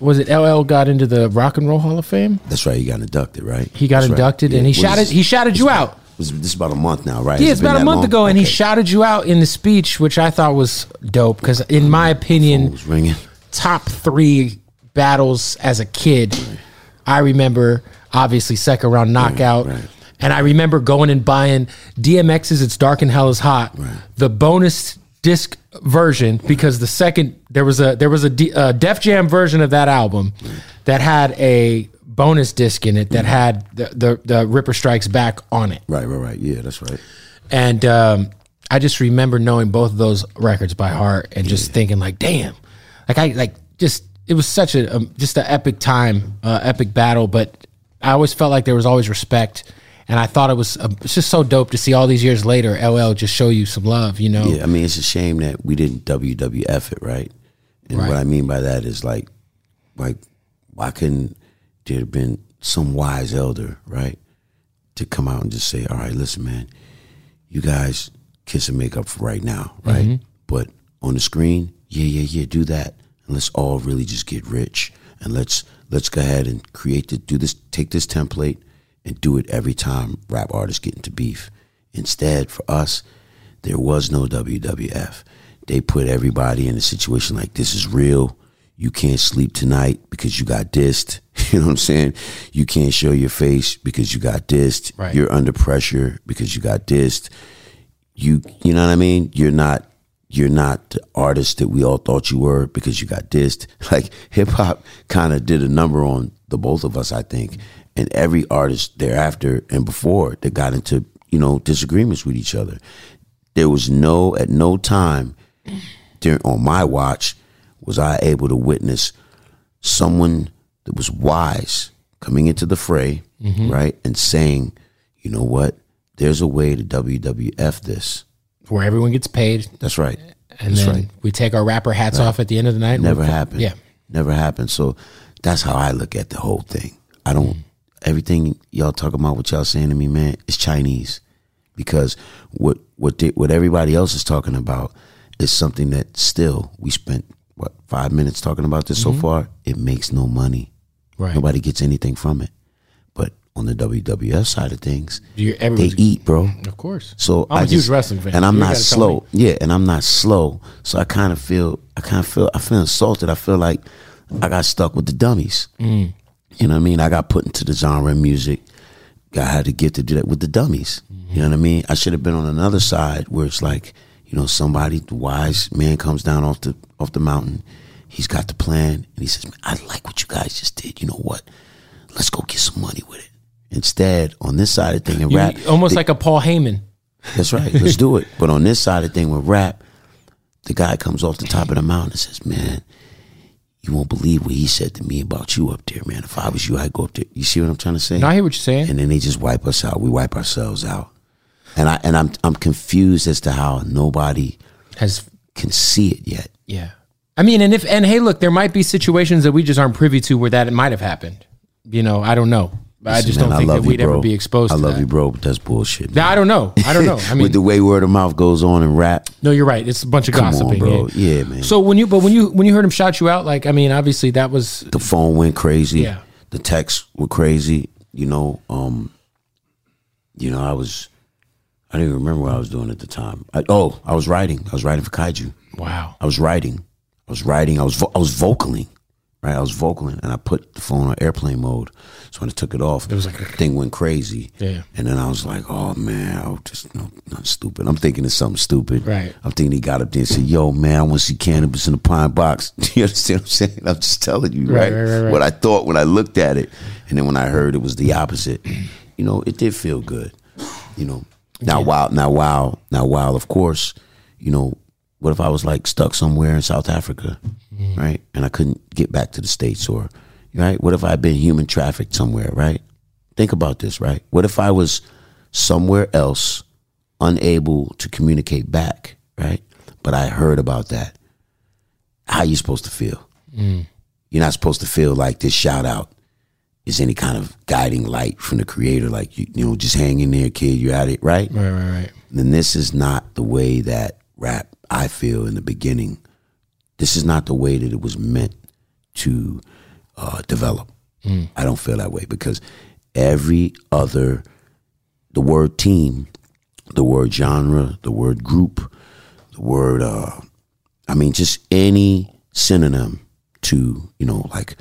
was it LL got into the Rock and Roll Hall of Fame? That's right. He got inducted, right? He got That's right. inducted and Yeah. he What shouted is- he shouted you out. Was this is about a month now, right? Yeah, it's it about a month long? ago, and he shouted you out in the speech, which I thought was dope. Because in my mm. opinion, was ringing. top three battles as a kid. I remember obviously second round knockout. right. And I remember going and buying DMX's It's Dark and Hell is Hot, the bonus disc version, because the second there was a there was a, D, a Def Jam version of that album that had a bonus disc in it that had the, the the Ripper Strikes Back on it. Right, right, right. Yeah, that's right. And um, I just remember knowing both of those records by heart and just thinking like, damn, like I like just it was such a um, just an epic time, uh, epic battle. But I always felt like there was always respect, and I thought it was uh, it's just so dope to see all these years later, LL just show you some love, you know? Yeah, I mean, it's a shame that we didn't WWF it, right? And Right. what I mean by that is like, like, why couldn't there have been some wise elder, right, to come out and just say, "All right, listen, man, you guys kiss and make up for right now, right? But on the screen, yeah, yeah, yeah, do that, and let's all really just get rich, and let's let's go ahead and create the do this, take this template, and do it every time rap artists get into beef. Instead, for us, there was no WWF. They put everybody in a situation like this is real. You can't sleep tonight because you got dissed. (laughs) You know what I'm saying? You can't show your face because you got dissed. Right. You're under pressure because you got dissed. You you know what I mean? You're not you're not the artist that we all thought you were because you got dissed. (laughs) Like hip hop kind of did a number on the both of us, I think. And every artist thereafter and before that got into, you know, disagreements with each other. There was no at no time during on my watch was I able to witness someone that was wise coming into the fray, mm-hmm. right, and saying, you know what, there's a way to WWF this. Where everyone gets paid That's right. and That's then right. we take our rapper hats off at the end of the night. Never happened. Yeah. Never happened. So that's how I look at the whole thing. I don't mm-hmm. Everything y'all talk about what y'all saying to me, man, is Chinese. Because what what they, what everybody else is talking about is something that still we spent what five minutes talking about this so far. It makes no money. Mm-hmm. Right. Nobody gets anything from it. But on the WWF side of things, they eat, bro. Of course. So I'm I a huge just- wrestling fan. and I'm You not slow. Yeah, and I'm not slow. So I kind of feel, I kind of feel, I feel insulted. I feel like I got stuck with the dummies. Mm. You know what I mean? I got put into the genre of music. I had to get to do that with the dummies. You know what I mean? I should have been on another side where it's like, you know, somebody, the wise man comes down off the off the mountain. He's got the plan, and he says, "Man, I like what you guys just did. You know what? Let's go get some money with it." Instead, on this side of thing, and rap, almost they- like a Paul Heyman. that's right. Let's (laughs) do it. But on this side of thing with rap, the guy comes off the top of the mountain and says, "Man, you won't believe what he said to me about you up there, man. If I was you, I'd go up there." You see what I'm trying to say? No, I hear what you're saying. and then they just wipe us out. We wipe ourselves out. And I and I'm I'm confused as to how nobody Has can see it yet. yeah. I mean, and if and hey, look, there might be situations that we just aren't privy to where that it might have happened. You know, I don't know. But I just don't think love that we'd bro. ever be exposed to it. I love that. you, bro, but that's bullshit. Now, I don't know. I don't know. (laughs) I mean, With the way word of mouth goes on in rap, no, you're right. It's a bunch of come gossiping. on, bro. yeah. Yeah, man. So when you, but when you when you heard him shout you out, like I mean, obviously that was the phone went crazy. Yeah. The texts were crazy. You know, um, you know, I was, I didn't even remember what I was doing at the time. I, oh, I was writing. I was writing for Kaiju. wow. I was writing. I was writing. I was vo- I was vocaling, right? I was vocaling, and I put the phone on airplane mode. So when I took it off, it was like thing went crazy. Yeah. And then I was like, oh man, I was just no, not stupid. I'm thinking it's something stupid. Right. I'm thinking he got up there and said, "Yo, man, I want to see Canibus in a pine box." (laughs) you understand what I'm saying? I'm just telling you, Right, right? right, right. What I thought when I looked at it, and then when I heard it was the opposite. You know, it did feel good. You know, now while now while now while of course, you know, what if I was like stuck somewhere in South Africa, Mm-hmm. right, and I couldn't get back to the states, or right? What if I had been human trafficked somewhere, right? Think about this, right? What if I was somewhere else, unable to communicate back, right? But I heard about that. How you supposed to feel? Mm. You're not supposed to feel like this shout out is any kind of guiding light from the creator, like you, you know, just hang in there, kid. You're at it, right? Right, right, right. then this is not the way that rap I feel in the beginning. This is not the way that it was meant to uh, develop. I don't feel that way because every other, the word team, the word genre, the word group, the word, uh, I mean, just any synonym to you know, like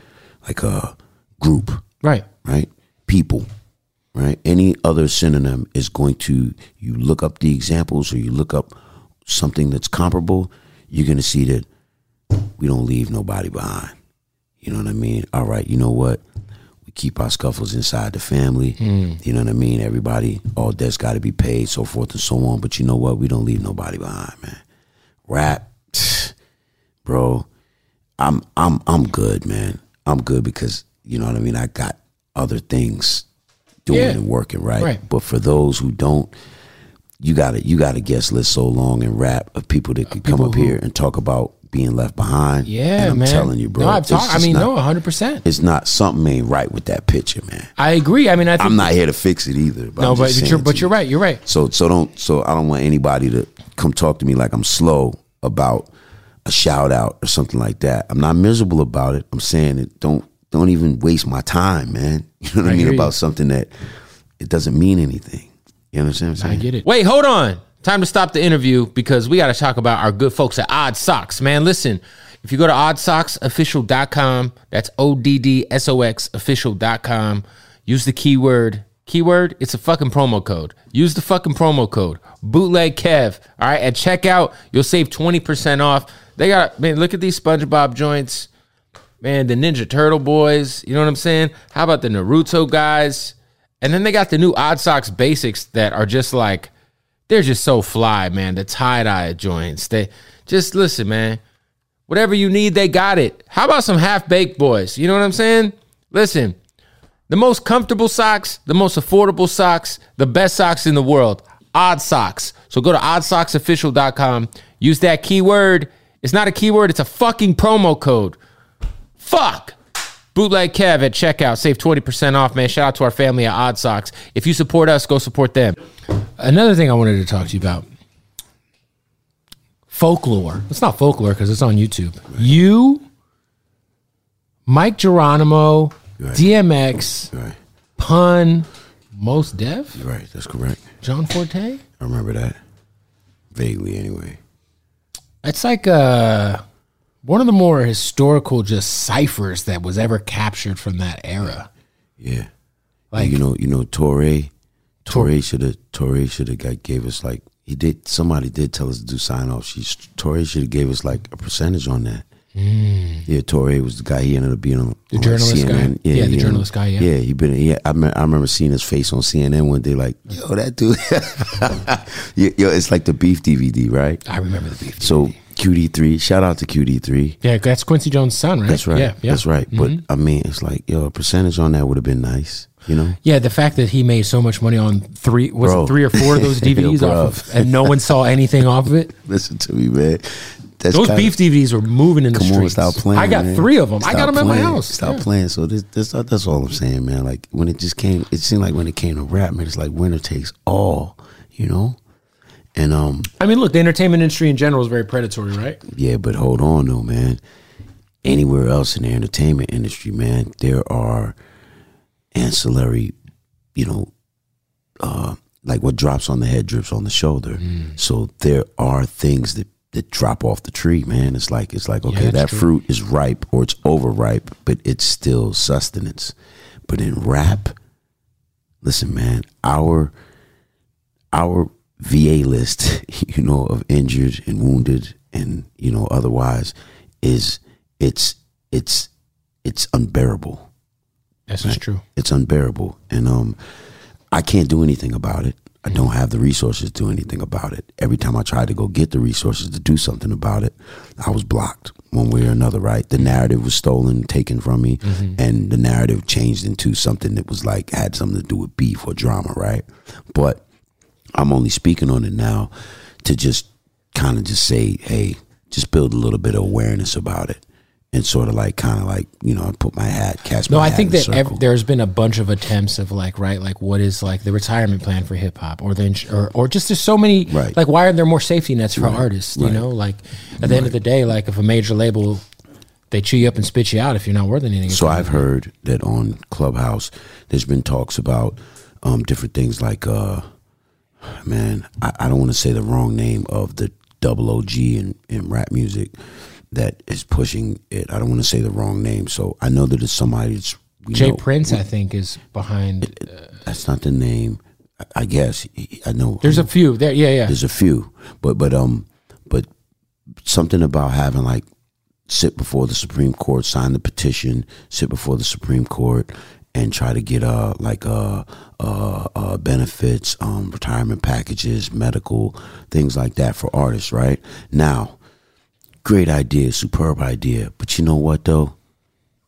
like a group, Right. right? People, right? Any other synonym is going to, you look up the examples or you look up something that's comparable, you're going to see that we don't leave nobody behind. You know what I mean? All right, you know what? We keep our scuffles inside the family. Hmm. You know what I mean? Everybody, all debts got to be paid, so forth and so on. But you know what? We don't leave nobody behind, man. Rap, (sniffs) bro. I'm I'm I'm good, man. I'm good because you know what I mean. I got other things doing Yeah. and working right. Right. But for those who don't, you got to you got to guest list so long and rap of people that could come up who- here and talk about being left behind. Yeah, I'm man. telling you, bro. No, I've talked. I mean, not- no, 100. percent it's not something ain't right with that picture, man. I agree. I mean, I think I'm not here to fix it either. But no, but just you're but you're right. You're right. So so don't so I don't want anybody to come talk to me like I'm slow about a shout out or something like that. I'm not miserable about it. I'm saying it don't don't even waste my time, man. (laughs) You know what I, I mean hear you. about something that it doesn't mean anything. You understand what I'm saying? I get it. Wait, hold on. Time to stop the interview because we got to talk about our good folks at Odd Sox. Man, listen, if you go to oddsoxofficial.com, that's O D D S O X official.com, use the keyword, keyword, it's a fucking promo code. Use the fucking promo code, bootleg Kev. All right, at checkout, you'll save 20% off. They got, man, look at these SpongeBob joints. Man, the Ninja Turtle boys, you know what I'm saying? How about the Naruto guys? And then they got the new Odd Sox basics that are just like, they're just so fly, man. The tie dye joints. They just listen, man. Whatever you need, they got it. How about some half baked boys? You know what I'm saying? Listen, the most comfortable socks, the most affordable socks, the best socks in the world. Odd Sox. So go to oddsoxofficial.com. Use that keyword. It's not a keyword, it's a fucking promo code. Fuck. Bootleg Kev at checkout. Save 20% off, man. Shout out to our family at Odd Sox. If you support us, go support them. Another thing I wanted to talk to you about folklore. It's not folklore because it's on YouTube. You, Mic Geronimo, Right. DMX, Right. Pun, Mos Def, You're right. That's correct. John Forte. I remember that. Vaguely, anyway. It's like uh, one of the more historical just ciphers that was ever captured from that era. Yeah. Like you know, you know, Touré, Touré should have, Touré should have got gave us like he did. Somebody did tell us to do sign off. She Touré should have gave us like a percentage on that. Mm. Yeah, Touré was the guy. He ended up being on. The on, journalist guy? Yeah, the he ended- journalist guy, yeah. yeah. He been. Yeah, I, me- I remember seeing his face on CNN one day. Like, yo, that dude. (laughs) yo, yo, it's like the beef DVD, right? I remember the beef. So QD3. Shout out to QD3. yeah, that's Quincy Jones' son, right? That's right. Yeah, yeah. That's right. But Mhm. I mean, it's like yo, a percentage on that would have been nice. You know. Yeah, the fact that he made so much money on three was Bro. it three or four of those (laughs) DVDs off of, and no one saw anything off of it. (laughs) Listen to me, man. That's Those kinda- beef DVDs were moving in the Come on, streets. stop playing. I got man. three of them. I got them at my house. Stop Yeah. playing. So this, this, that's all I'm saying, man. Like when it just came, it seemed like when it came to rap, man, it's like winner takes all, you know. And um, I mean, look, the entertainment industry in general is very predatory, right? yeah, but hold on though, man. Anywhere else in the entertainment industry, man, there are ancillary, you know, uh, like what drops on the head drips on the shoulder. Mm. So there are things that that drop off the tree, man. It's like it's like okay, that's that true. fruit is ripe or it's overripe, but it's still sustenance. But in rap, listen, man, our our VA list, (laughs) you know, of injured and wounded and you know otherwise is it's it's it's unbearable. That's is true. It's unbearable, and um, I can't do anything about it. I don't have the resources to do anything about it. Every time I tried to go get the resources to do something about it, I was blocked one way or another. Right, the narrative was stolen, taken from me, and the narrative changed into something that was like had something to do with beef or drama. Right, but I'm only speaking on it now to just kind of just say, hey, just build a little bit of awareness about it. And sort of like, kind of like, you know, I put my hat, cast No, my I think that ev- there's been a bunch of attempts of like, right, like what is like the retirement plan for hip hop, or the ins- or or just there's so many Right. like why aren't there more safety nets for artists? You know, like at the end of the day, like if a major label they chew you up and spit you out if you're not worth anything. So I've heard that on Clubhouse, there's been talks about um, different things like, uh, man, I, I don't want to say the wrong name of the double OG in, in rap music that is pushing it. I don't want to say the wrong name. So I know that it's somebody that's. We Jay know- Prince, I think, is behind. That's not the name. I- I guess I know. There's a few there. Yeah, yeah. There's a few, but but um, but something about having like sit before the Supreme Court, sign the petition, sit before the Supreme Court, and try to get uh like uh uh, uh benefits, um, retirement packages, medical things like that for artists. Right now, great idea, superb idea, but you know what though,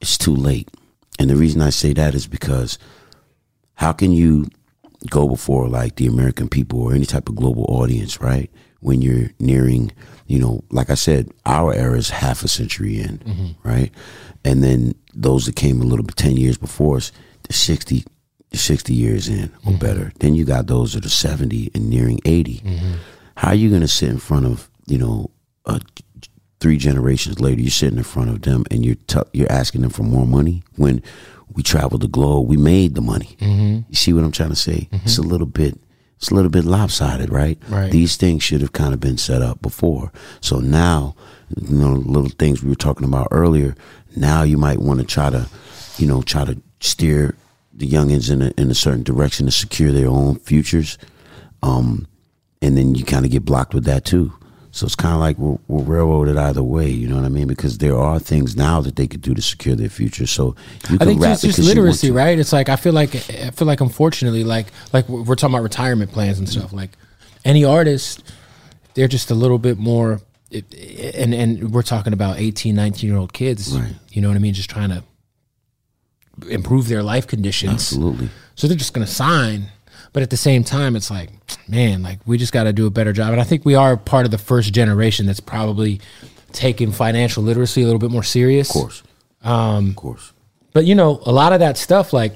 it's too late, and the reason I say that is because how can you go before like the American people or any type of global audience, right? When you're nearing, you know, like I said, our era is half a century in, right? And then those that came a little bit ten years before us, they're sixty, they're sixty years in or mm-hmm. better. Then you got those that are seventy and nearing 80 mm-hmm. How are you going to sit in front of, you know, a three generations later, you're sitting in front of them and you're t- you're asking them for more money when we traveled the globe, we made the money. Mm-hmm. You see what I'm trying to say? It's mm-hmm. a little bit. It's a little bit lopsided, right? Right. These things should have kind of been set up before. So now, you know, little things we were talking about earlier. Now you might want to try to, you know, try to steer the youngins in a, in a certain direction to secure their own futures. Um, and then you kind of get blocked with that too. So it's kind of like we're, we're railroaded either way, you know what I mean? Because there are things now that they could do to secure their future. So you I think it's just because you want literacy, right? It's like I feel like I feel like unfortunately, like like we're talking about retirement plans and stuff. Like any artist, they're just a little bit more, and and we're talking about 18, 19 year old kids. Right. You know what I mean? Just trying to improve their life conditions. Absolutely. So they're just going to sign But at the same time, it's like, man, like we just got to do a better job. And I think we are part of the first generation that's probably taking financial literacy a little bit more serious. Of course. Um, of course. But you know, a lot of that stuff, like,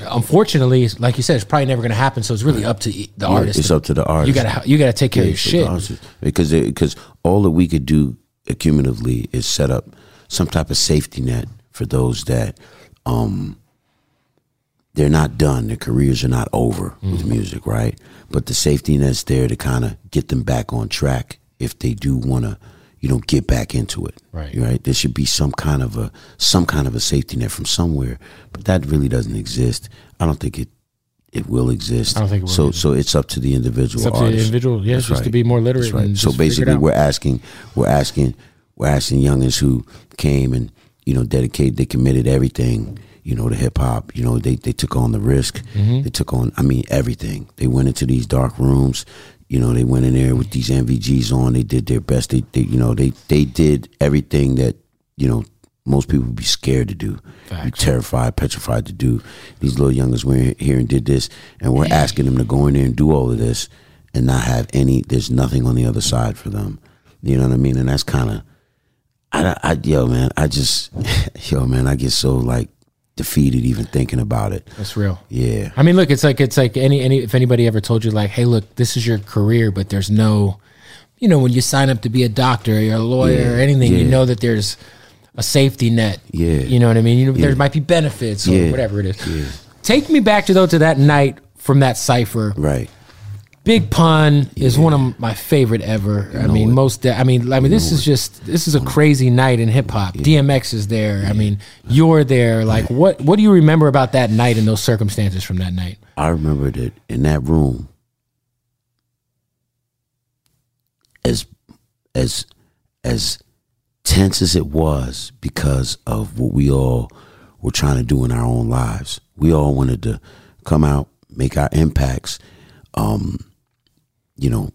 unfortunately, like you said, it's probably never going to happen. So it's really up to the Yeah, artist. it's up to the artist. You gotta you gotta take care Yeah, of your shit. because because all that we could do accumulatively is set up some type of safety net for those that um they're not done their careers are not over with Mm-hmm. music right but the safety net's there to kind of get them back on track if they do want to you know get back into it. Right. right. There should be some kind of a some kind of a safety net from somewhere but that really doesn't exist. I don't think it it will exist. I don't think it will so either. so it's up to the individual It's up to the artist. individual, yeah, That's just to be more literate right. so just figure it basically we're asking we're asking we're asking youngins who came and you know dedicated they committed everything you know to hip hop. You know they they took on the risk. Mm-hmm. they took on i mean everything. They went into these dark rooms you know they went in there with these mvgs on they did their best they, they you know they they did everything that you know most people would be scared to do. Be Facts. terrified petrified to do. These little youngins went here and did this and we're asking them to go in there and do all of this and not have any there's nothing on the other side for them. You know what i mean? And that's kind of I, I yo man i just (laughs) yo man i get so like defeated even thinking about it That's real. yeah I mean, look, it's like it's like any any if anybody ever told you like, hey, look, this is your career, but there's no, you know, when you sign up to be a doctor or a lawyer Yeah, or anything, you know that there's a safety net. Yeah. you know what I mean. You know, there might be benefits or Yeah, whatever it is. Take me back to though to that night from that cipher. right Big Pun is one of my favorite ever. I mean, most. I mean, I mean, this is just this is a crazy night in hip hop. DMX is there. I mean, you're there. Like, what what do you remember about that night and those circumstances from that night? I remember that in that room, as as as tense as it was because of what we all were trying to do in our own lives. We all wanted to come out, make our impacts, um, you know,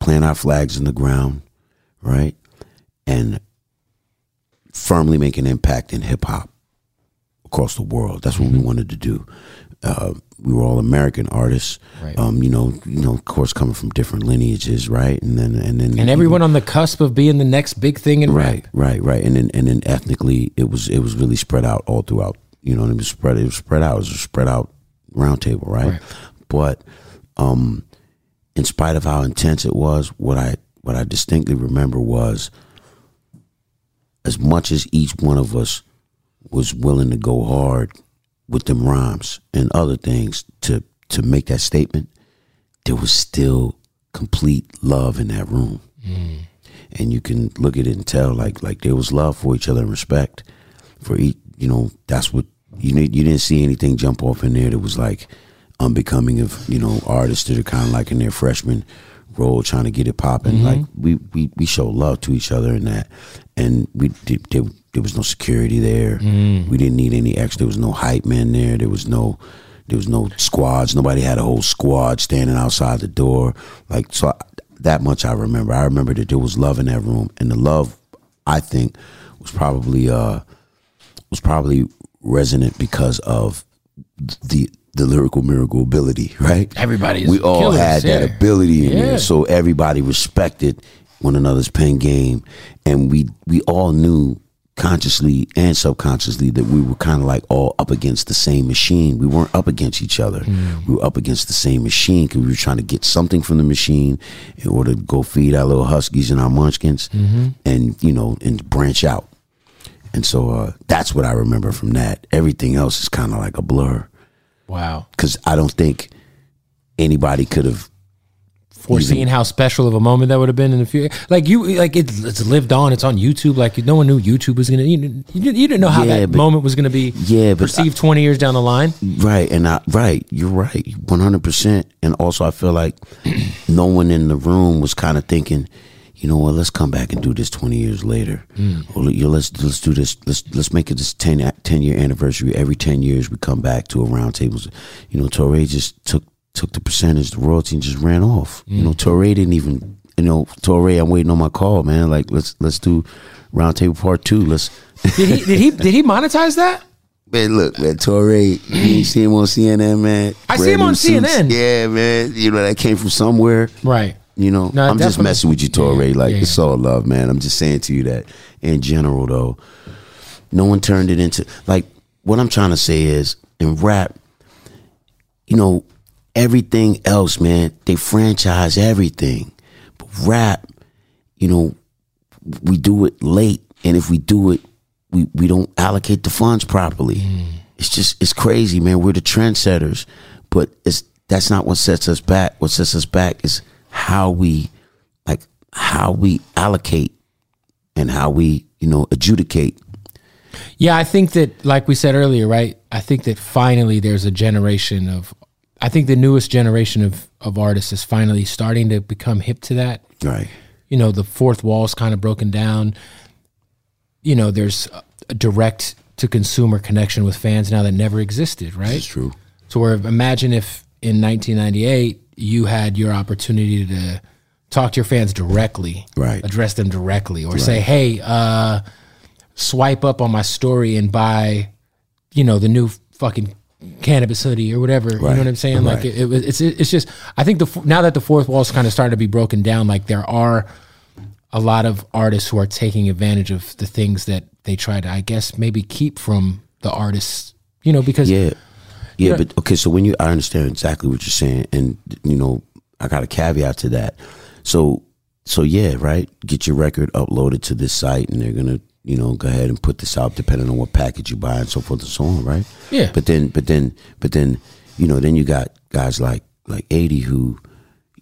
plant our flags in the ground, right? And firmly make an impact in hip hop across the world. That's what we wanted to do. Uh, we were all American artists, Right. um, you know, you know, of course, coming from different lineages, right? And then, and then, And everyone on the cusp of being the next big thing in right, rap. right, right. And then, and then ethnically, it was, it was really spread out all throughout. You know, it was spread, it was spread out. It was a spread out roundtable, right? Right. But, um, in spite of how intense it was, what I, what I distinctly remember was, as much as each one of us was willing to go hard with them rhymes and other things to to make that statement, there was still complete love in that room. And you can look at it and tell like like there was love for each other and respect for each you know, that's what you need you didn't see anything jump off in there that was like unbecoming of, you know, artists that are kinda like in their freshman role trying to get it popping. Like we, we we show love to each other in that. And we did there, there was no security there. We didn't need any extra. There was no hype man there. There was no there was no squads. Nobody had a whole squad standing outside the door. Like so, I, that much I remember. I remember that there was love in that room, and the love I think was probably uh was probably resonant because of the the lyrical miracle ability, right? Everybody we all killers, had that ability in Yeah. there, so everybody respected one another's pen game, and we we all knew consciously and subconsciously that we were kind of like all up against the same machine. We weren't up against each other. Mm. We were up against the same machine because we were trying to get something from the machine in order to go feed our little huskies and our munchkins, Mm-hmm. and you know, and branch out. And so uh, that's what I remember from that. Everything else is kind of like a blur Wow. because I don't think anybody could have. Foreseeing how special of a moment that would have been in the future, like you, like it, it's lived on. It's on YouTube. Like no one knew YouTube was gonna. You, didn't- you didn't you didn't know how Yeah, that but- moment was gonna be. Yeah, but perceived twenty years down the line. Right, and I right, you're right, one hundred percent. And also, I feel like (clears throat) no one in the room was kind of thinking, you know what? Let's come back and do this twenty years later. Hmm. Or you know, let's let's do this. Let's let's make it this 10, 10 year anniversary. Every ten years, we come back to a round table. You know, Touré just took took the percentage, the royalty, and just ran off. You know, hmm. Touré didn't even. You know, Touré, I'm waiting on my call, man. Like let's let's do round table part two. Let's Did he? Did he? Did he monetize that? Man, look, man, Touré, you see him on CNN, man. I see him on suits. CNN. Yeah, man. You know, that came from somewhere. Right. You know, No, I'm just messing with you, Touré. Yeah, like yeah, it's all love, man. I'm just saying to you that in general, though, no one turned it into like what I'm trying to say is in rap, you know, everything else, man, they franchise everything. But rap, you know, we do it late, and if we do it, we we don't allocate the funds properly. Mm. It's just it's crazy, man. We're the trendsetters, but it's that's not what sets us back. What sets us back is how we like how we allocate and how we you know adjudicate. Yeah, I think that, like we said earlier, right? I think that finally there's a generation of, I think the newest generation of, of artists is finally starting to become hip to that. Right. You know, the fourth wall's kind of broken down. You know, there's a direct to consumer connection with fans now that never existed, right? that's true. So where imagine if in 1998 you had your opportunity to talk to your fans directly, Right. Address them directly, or say, "Hey, uh, swipe up on my story and buy, you know, the new fucking Canibus hoodie or whatever." You know what I'm saying? Like it, it was. It's it's just. I think the now that the fourth wall's kind of starting to be broken down, like there are a lot of artists who are taking advantage of the things that they try to, I guess, maybe keep from the artists. You know, because Yeah. Yeah, Yeah. but okay, so when you I understand exactly what you're saying and you know, I got a caveat to that. So so yeah, right? Get your record uploaded to this site and they're gonna, you know, go ahead and put this out depending on what package you buy and so forth and so on, right? Yeah. But then but then but then, you know, then you got guys like like eighty who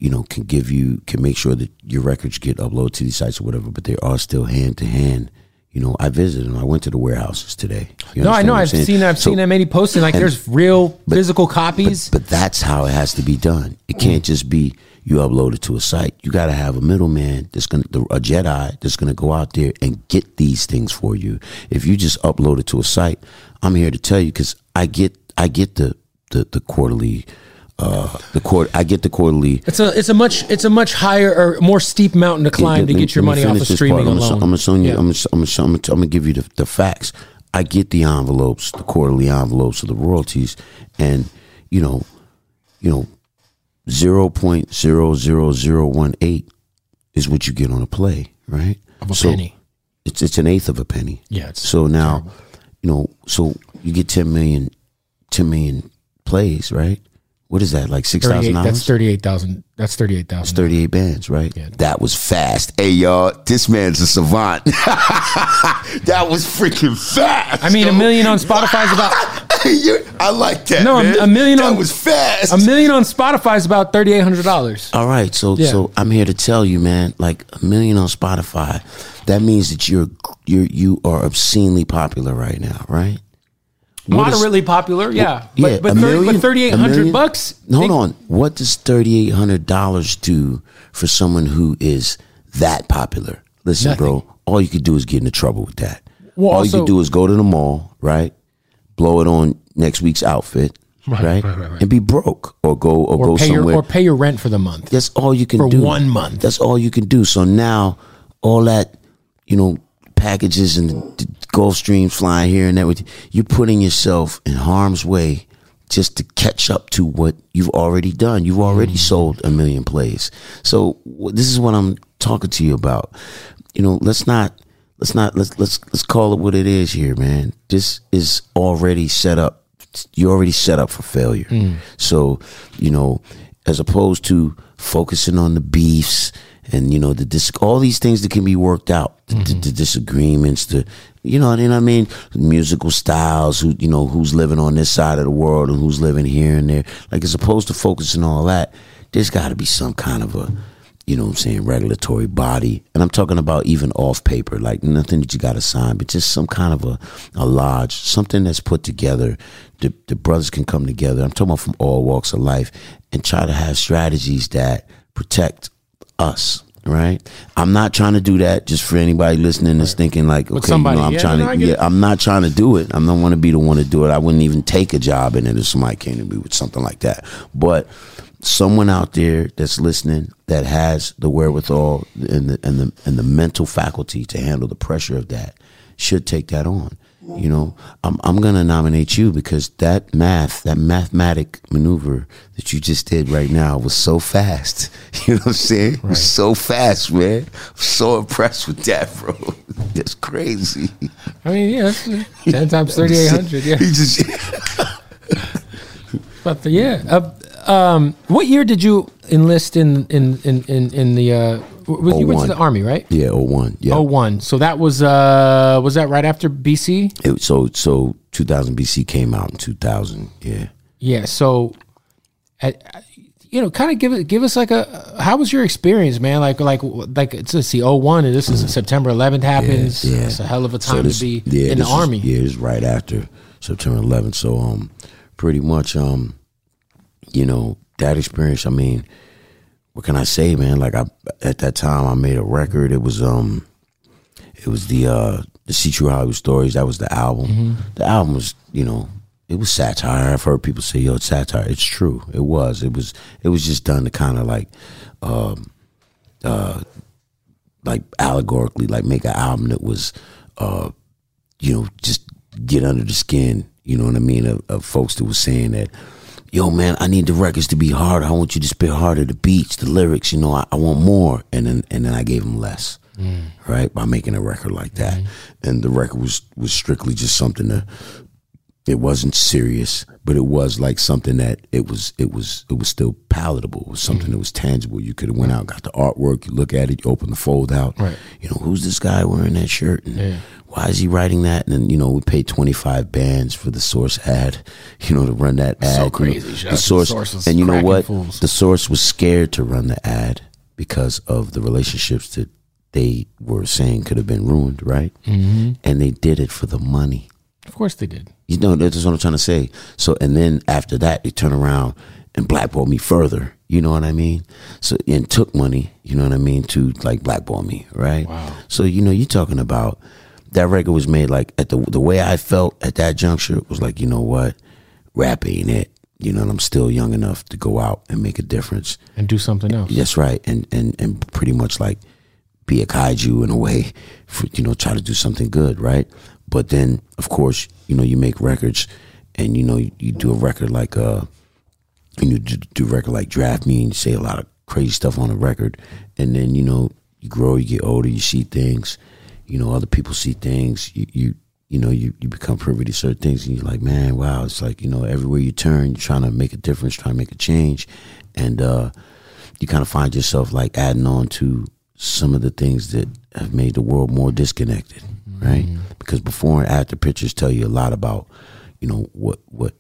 you know, can give you can make sure that your records get uploaded to these sites or whatever, but they are still hand to hand. You know, I visited them. I went to the warehouses today. You No, I know. I've saying? seen. I've So- seen that many posting. Like, and- there's real physical copies. but that's how it has to be done. It can't just be you upload it to a site. You got to have a middleman that's going to, a Jedi that's going to go out there and get these things for you. If you just upload it to a site, I'm here to tell you because I get, I get the, the, the quarterly, uh, the court, I get the quarterly. it's a it's a much it's a much higher or more steep mountain to climb to Let get your money off of streaming. I'm alone. I'm gonna show you. Yeah. I'm gonna, I'm gonna, I'm gonna, give you the, the facts. I get the envelopes, the quarterly envelopes of the royalties, and you know, you know, zero point zero zero zero one eight is what you get on a play, right? Of a penny. It's it's an eighth of a penny. Yeah, it's so now, you know, so you get 10 million, 10 million plays, right? What is that? Like six 38, thousand that's dollars? thirty eight thousand. That's thirty eight thousand. 38 bands, right? Yeah. That was fast. Hey, y'all, this man's a savant. (laughs) that was freaking fast. I mean, a million on Spotify is about (laughs) I like that. No, a- man. a million That on- was fast. a million on Spotify is about thirty eight hundred dollars. All right, so Yeah. so I'm here to tell you, man. Like a million on Spotify, that means that you're you're you are obscenely popular right now, right? What is- Moderately popular, yeah. yeah, but but, a 30, million- but thirty eight a hundred million- bucks. Hold think- on. What does thirty eight hundred dollars do for someone who is that popular? Listen, bro. All you could do is get into trouble with that. Well, all you could do is go to the mall, right? Blow it on next week's outfit, Right, right? right, right. And be broke, or go or, Or go pay somewhere. your or pay your rent for the month. That's all you can For do one month. That's all you can do. So now, all that you know, packages and the Gulfstreams flying here and everything, you're putting yourself in harm's way just to catch up to what you've already done. You've already mm. sold a million plays. So this is what I'm talking to you about. You know, let's not. Let's not let's let's let's call it what it is here, man. This is already set up. You're already set up for failure. Mm. So, you know, as opposed to focusing on the beefs and you know the dis- all these things that can be worked out, the, the, the mm-hmm. disagreements, the you know, what I mean, musical styles, who you know who's living on this side of the world and who's living here and there. Like as opposed to focusing on all that, there's got to be some kind of a you know what I'm saying, regulatory body. And I'm talking about even off paper, like nothing that you got to sign, but just some kind of a, a lodge, something that's put together. The, the brothers can come together. I'm talking about from all walks of life and try to have strategies that protect us. Right, I'm not trying to do that just for anybody listening that's thinking like, okay, somebody, you know, I'm yeah, trying to, yeah, it. I'm not trying to do it. I don't want to be the one to do it. I wouldn't even take a job in it if somebody came to me with something like that. But someone out there that's listening that has the wherewithal and the and the and the mental faculty to handle the pressure of that should take that on. You know, I'm I'm gonna nominate you because that math, that mathematic maneuver that you just did right now was so fast. (laughs) You know what I'm saying? It was so fast, man. I'm so impressed with that, bro. (laughs) That's crazy. I mean, yeah, uh, (laughs) ten times thirty eight hundred. Yeah, just but the, yeah. Uh, um, what year did you enlist in in in in, in the? Uh, w- you went to the army, right? yeah, oh one, yeah. Oh one. So that was uh was that right after BC? It, so so 2000 BC came out in 2000. Yeah. Yeah. So, at, you know, kind of give it give us like a how was your experience, man? Like like like it's let's see, oh one, and this is September 11th happens. Yeah, yeah. It's a hell of a So time this- to be yeah, in the army. yeah, it's right after September 11th. So um, pretty much um, you know that experience. I mean, what can I say, man? Like I at that time I made a record. It was um, it was the uh the See True Hollywood Stories. That was the album. Mm-hmm. The album was you know. It was satire. I've heard people say, "Yo, it's satire." It's true. It was. It was. It was just done to kind of like, um, uh, like allegorically, like make an album that was, uh, you know, just get under the skin. You know what I mean? Of, of folks that was saying that, yo, man, I need the records to be harder. I want you to spit harder. The beats, the lyrics. You know, I, I want more. And then and then I gave him less, mm. right? By making a record like that, mm-hmm. and the record was was strictly just something to. It wasn't serious, but it was like something that it was. It was. It was still palatable. It was something that was tangible. You could have went out, got the artwork. You look at it. You open the fold out. Right. You know who's this guy wearing that shirt? And Why is he writing that? And then you know we paid twenty five bands for the source ad. (laughs) You know to run that ad. So You know, crazy. The source, The Source and you know what? fools. The source was scared to run the ad because of the relationships that they were saying could have been ruined, right? Mm-hmm. And they did it for the money. Of course they did. You know, that's what I'm trying to say. So, and then after that, they turn around and blackball me further. You know what I mean? So, and took money. You know what I mean to like blackball me, right? Wow. So, you know, you're talking about that record was made like at the the way I felt at that juncture was like, you know what, rap ain't it. You know, and I'm still young enough to go out and make a difference. And do something else. That's right, and and and pretty much like be a kaiju in a way, for you know, try to do something good, right? But then, of course, you know, you make records, and you know, you, you do a record like uh, you do, do a record like Draft Me, and you say a lot of crazy stuff on the record, and then you know, you grow, you get older, you see things, you know, other people see things, you you you know, you, you become privy to certain things, and you're like, man, wow, it's like you know, everywhere you turn, you're trying to make a difference, trying to make a change, and uh, you kind of find yourself like adding on to some of the things that have made the world more disconnected, right? Mm-hmm. Because before and after pictures tell you a lot about, you know, what what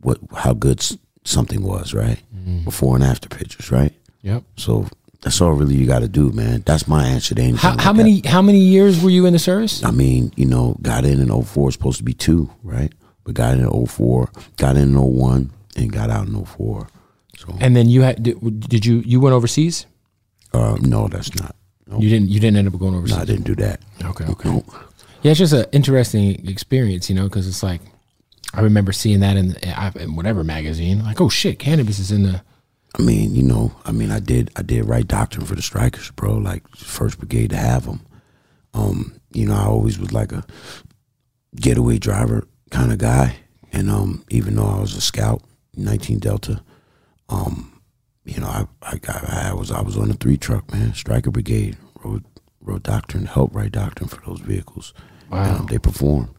what how good something was, right? Mm-hmm. Before and after pictures, right? Yep. So that's all really you got to do, man. That's my answer to anything. How, like how that. many how many years were you in the service? I mean, you know, got in in 04, supposed to be two, right? But got in in 04, got in in 01, and got out in 04. So, And then you had did, did you you went overseas? Uh, no, that's not. No, You didn't you didn't end up going overseas. no, I didn't do that. Okay, okay. No. Yeah, it's just an interesting experience, you know, because it's like I remember seeing that in, in whatever magazine. Like, oh shit, Canibus is in the. I mean, you know, I mean, I did, I did write doctrine for the Strykers, bro. Like first brigade to have them. Um, you know, I always was like a getaway driver kind of guy, and um, even though I was a scout, 19 Delta, um, you know, I, I got, I was, I was on the three truck, man, Stryker brigade, rode, rode doctrine, help write doctrine for those vehicles. Wow. And, um, they perform,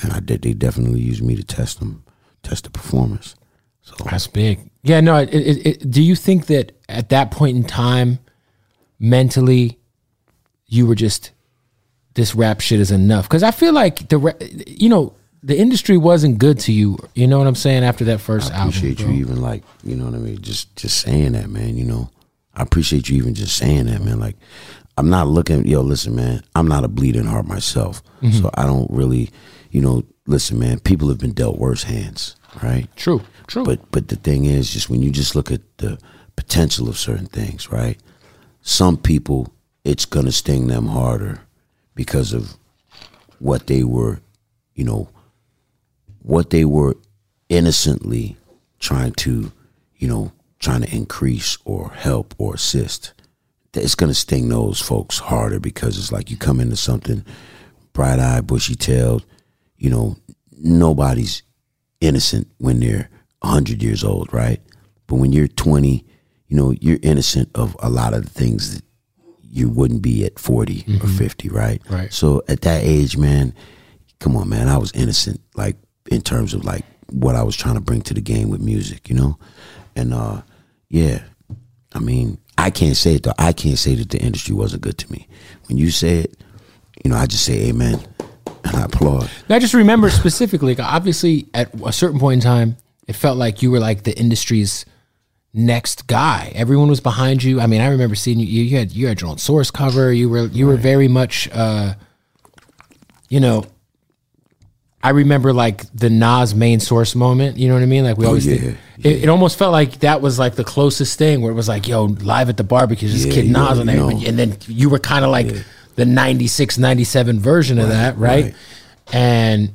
and I did. They definitely used me to test them, test the performance. So That's big. Yeah, no. It, it, it, do you think that at that point in time, mentally, you were just this rap shit is enough? Because I feel like the you know the industry wasn't good to you. You know what I'm saying? After that first I appreciate bro. you even like you know what I mean. Just just saying that, man. You know, I appreciate you even just saying that, man. Like, I'm not looking. Yo, listen, man. I'm not a bleeding heart myself, Mm-hmm. so I don't really, you know. Listen, man. People have been dealt worse hands, right? True, true. But but the thing is, just when you just look at the potential of certain things, right? Some people, it's gonna sting them harder because of what they were, you know, what they were innocently trying to, you know, trying to increase or help or assist. It's gonna sting those folks harder because it's like you come into something bright eyed, bushy tailed, you know, nobody's innocent when they're 100 years old, right? But when you're 20, you know, you're innocent of a lot of the things that you wouldn't be at 40 or mm-hmm. 50, right? Right. So at that age, man, come on, man, I was innocent, like in terms of like what I was trying to bring to the game with music, you know? And uh yeah, I mean, I can't say it though. I can't say that the industry wasn't good to me. When you say it, you know, I just say amen and I applaud. I just remember specifically, obviously, at a certain point in time, it felt like you were like the industry's next guy. Everyone was behind you. I mean, I remember seeing you. You, you had you had your own source cover. You were you were very much, uh, you know. I remember like the Nas main source moment. You know what I mean? Like we Oh, always yeah, think it, it almost felt like that was like the closest thing where it was like, yo, live at the barbecue, this Yeah, kid Nas on there, know. and then you were kind of like the 96, 97 version of that, right? right. And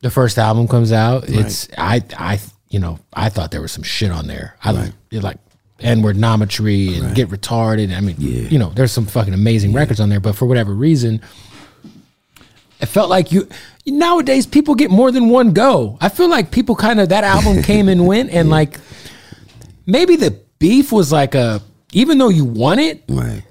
the first album comes out. It's I I you know I thought there was some shit on there. I like like N word nometry and get retarded. I mean, Yeah. you know, there's some fucking amazing records on there, but for whatever reason, it felt like you nowadays people get more than one go. I feel like people kind of that album (laughs) came and went, and like maybe the beef was like a even though you won it, Right.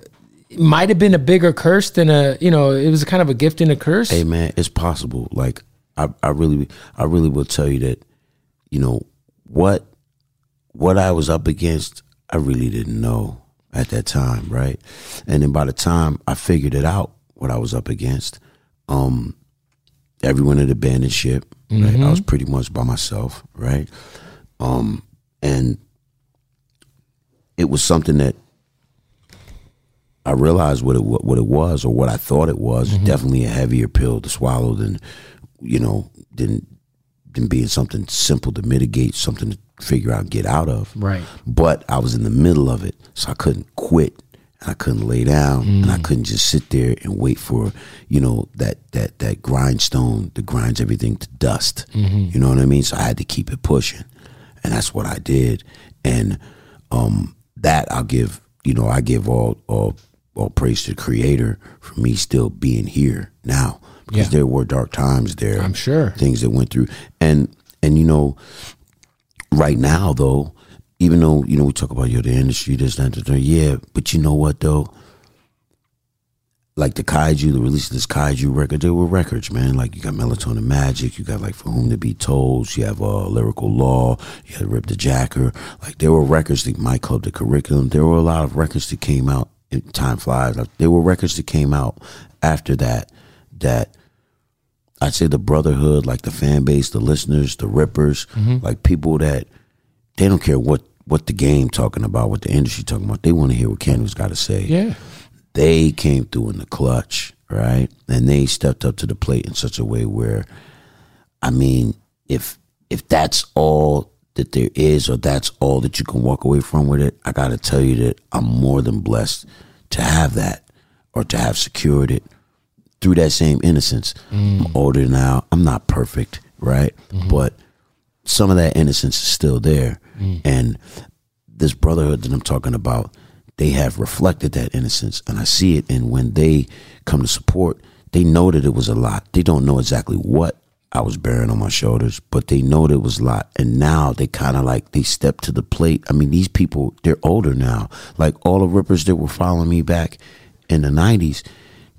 it might have been a bigger curse than a you know it was kind of a gift and a curse. Hey man, it's possible. Like I, I really I really will tell you that, you know, what what I was up against, I really didn't know at that time, right? And then by the time I figured it out, what I was up against, um, everyone had abandoned ship. Right? I was pretty much by myself, right? Um, and it was something that I realized what it what it was or what I thought it was. Definitely a heavier pill to swallow than you know than than being something simple to mitigate, something to figure out, and get out of. Right. But I was in the middle of it, so I couldn't quit. And I couldn't lay down, and I couldn't just sit there and wait for, you know, that that that grindstone that grinds everything to dust. You know what I mean? So I had to keep it pushing, and that's what I did. And um, that I'll give, you know, I give all all all praise to the Creator for me still being here now because Yeah. there were dark times there. I'm sure. things that went through, and and you know, right now though, even though you know we talk about yo the industry this that, that, that yeah, but you know what though, like the kaiju, the release of this kaiju record, there were records, man. Like you got Melatonin Magic, you got like For Whom the Beat Tolls, you have uh, Lyrical Law, you had Rip the Jacker. Like there were records that Mic Club, the Curriculum. There were a lot of records that came out. In Time flies. Like, there were records that came out after that that I'd say the brotherhood, like the fan base, the listeners, the rippers, like people that they don't care what what the game talking about, what the industry talking about. They want to hear what Kendrick's got to say. Yeah. They came through in the clutch, right? And they stepped up to the plate in such a way where, I mean, if if that's all that there is, or that's all that you can walk away from with it, I got to tell you that I'm more than blessed to have that, or to have secured it through that same innocence. Mm. I'm older now. I'm not perfect, right? Mm-hmm. But some of that innocence is still there. Mm. And this brotherhood that I'm talking about, they have reflected that innocence. And I see it. And when they come to support, they know that it was a lot. They don't know exactly what I was bearing on my shoulders, but they know that it was a lot. And now they kind of like, they step to the plate. I mean, these people, they're older now. Like all the rippers that were following me back in the 90s,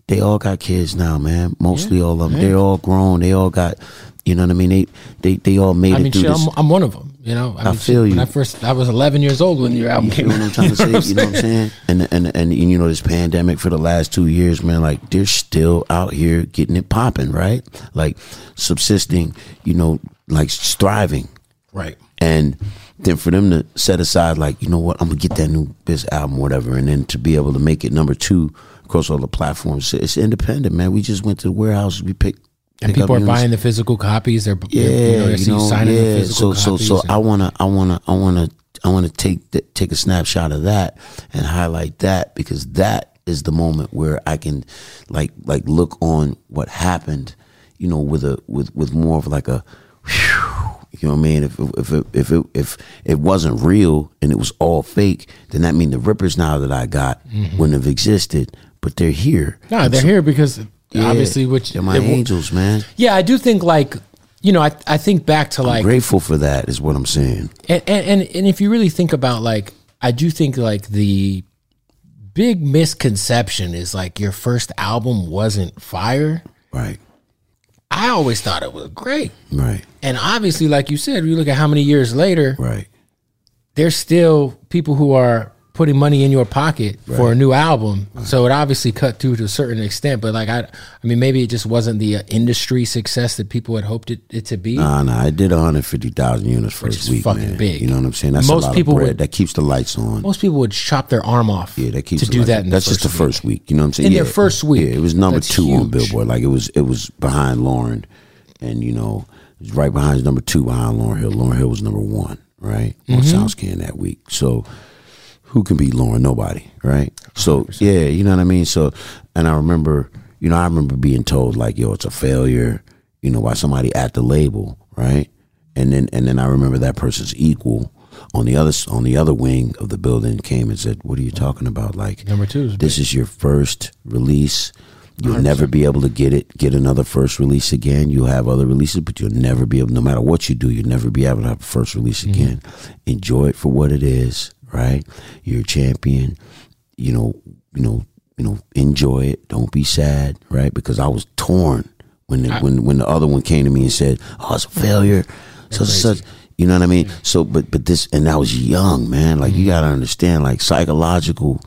they all got kids now, man. Mostly all of them. They're all grown. They all got, you know what I mean? They they they all made I it mean, through shit, this. I'm, I'm one of them. You know, I, mean, feel you. I first, I was 11 years old when your album You came know out. what I'm trying to say? (laughs) You know what I'm saying? And and and, and you know this pandemic for the last two years, man. Like they're still out here getting it popping, right? Like subsisting, you know, like striving, Right. and then for them to set aside, like you know what, I'm gonna get that new biz album, whatever, and then to be able to make it number two across all the platforms, it's independent, man. We just went to the warehouse, we picked. And people are buying the physical copies. They're, Yeah, you know, you signing the yeah. physical So, so, copies. so I wanna, I wanna, I wanna, I wanna take the, take a snapshot of that and highlight that because that is the moment where I can, like, like look on what happened, you know, with a with with more of like a, whew, you know what I mean? If if it, if it if it wasn't real and it was all fake, then that mean the rippers now that I got mm-hmm. wouldn't have existed, but they're here. No, they're here because Yeah, obviously, which they're my it- angels, man. Yeah, I do think like you know, I I think back to like Grateful for that is what I'm saying. and, and and and if you really think about like I do think like the big misconception is like your first album wasn't fire. Right, I always thought it was great. right, And obviously, like you said, you look at how many years later, right. there's still people who are putting money in your pocket for a new album. So it obviously cut through to a certain extent. But like I, I mean, maybe it just wasn't the uh, industry success that people had hoped it, it to be. Nah, nah. I did 150,000 units first week, fucking man. big. You know what I'm saying? That's Most a lot people of bread. would- that keeps the lights on. Most people would chop their arm off. Yeah, that keeps to do that. In That's just the first first week. You know what I'm saying? In yeah. their first week. Yeah, it was number two on. Billboard. Like it was, it was behind Lauryn, and you know, it was right behind number two behind Lauryn Hill. Lauryn Hill was number one, right Mm-hmm. on SoundScan that week. So who can beat Lauryn? Nobody, right? So yeah, you know what I mean. So, and I remember, you know, I remember being told like, "Yo, it's a failure," you know, by somebody at the label, right? And then, and then I remember that person's equal on the other on the other wing of the building came and said, "What are you talking about? Like, Number two is this is your first release." You'll never be able to get it, get another first release again. You'll have other releases, but you'll never be able, no matter what you do, you'll never be able to have a first release mm-hmm. again. Enjoy it for what it is, right? You're a champion. You know, you know, you know. Enjoy it. Don't be sad, right? Because I was torn when the, when when the other one came to me and said, "Oh, it's a failure." So such. You know what I mean? So, but but this, and I was young, man. Like you gotta understand, like psychological,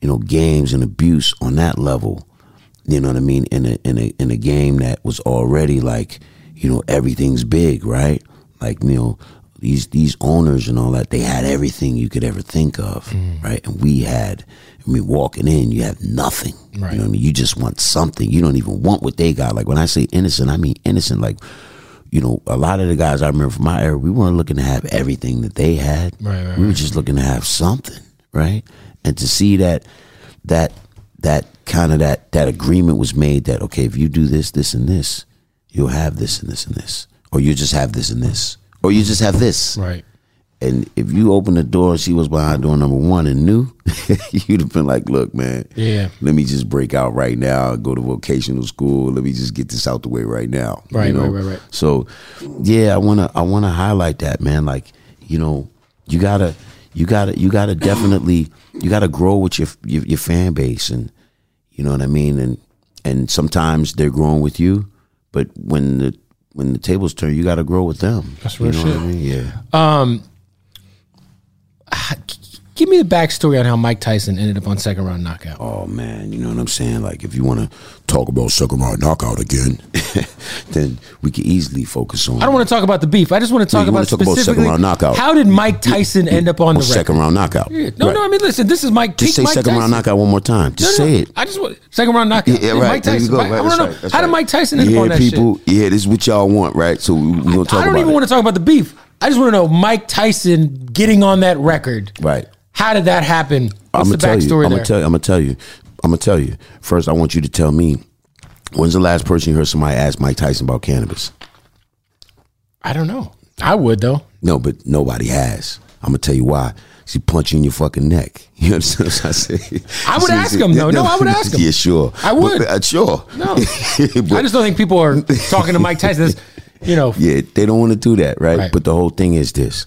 you know, games and abuse on that level. You know what I mean? In a in a in a game that was already like, you know, everything's big, right? Like you know, these these owners and all that, they had everything you could ever think of, mm. right? And we had. I mean, walking in, you have nothing. Right. You know what I mean? You just want something. You don't even want what they got. Like when I say innocent, I mean innocent. Like you know, a lot of the guys I remember from my era, we weren't looking to have everything that they had. Right, right, we were just looking to have something, right? And to see that that that kind of that that agreement was made that okay, if you do this, this, and this, you'll have this and this and this, or you just have this and this, or you just have this. right. And if you open the door and see what's behind door number one and knew, (laughs) you'd have been like, look, man, Yeah. let me just break out right now, go to vocational school. Let me just get this out the way right now. Right, you know? right, right, right. So, yeah, I wanna I wanna highlight that, man. Like, you know, you gotta you gotta you gotta definitely you gotta grow with your your, your fan base, and you know what I mean. And and sometimes they're growing with you, but when the when the tables turn, you gotta grow with them. That's you real know shit. what I mean? Yeah. Um, Give me the backstory on how Mike Tyson ended up on second round knockout. Oh man, you know what I'm saying? Like if you want to talk about second round knockout again, (laughs) then we can easily focus on. I don't want to talk about the beef. I just want to talk about talk about second round knockout. how did Mike Tyson end up on the second record? round knockout. Yeah. No, Right. no. I mean, listen. This is Mike. Just say Mike second round knockout one more time. Just No, no, say it. I just want second round knockout. Yeah, Yeah, right. Mike There you Tyson. go. I Right, want to know right, that's how did. Mike Tyson end up Yeah, on that people. shit? Yeah, this is what y'all want, right? So we, we gonna talk I don't even want to talk about the beef. I just want to know Mike Tyson getting on that record. Right. How did that happen? What's I'm gonna tell you. I'm there? gonna tell you. I'm gonna tell you. I'm gonna tell you. First, I want you to tell me when's the last person you heard somebody ask Mike Tyson about Canibus? I don't know. I would though. No, but nobody has. I'm gonna tell you why. She punch you in your fucking neck. (laughs) You understand what I say? I would ask him, though. No, I would ask him. (laughs) Yeah, sure. I would. But, uh, sure. No. (laughs) But- I just don't think people are talking to Mike Tyson. You know, yeah, they don't want to do that, right? Right. But the whole thing is this.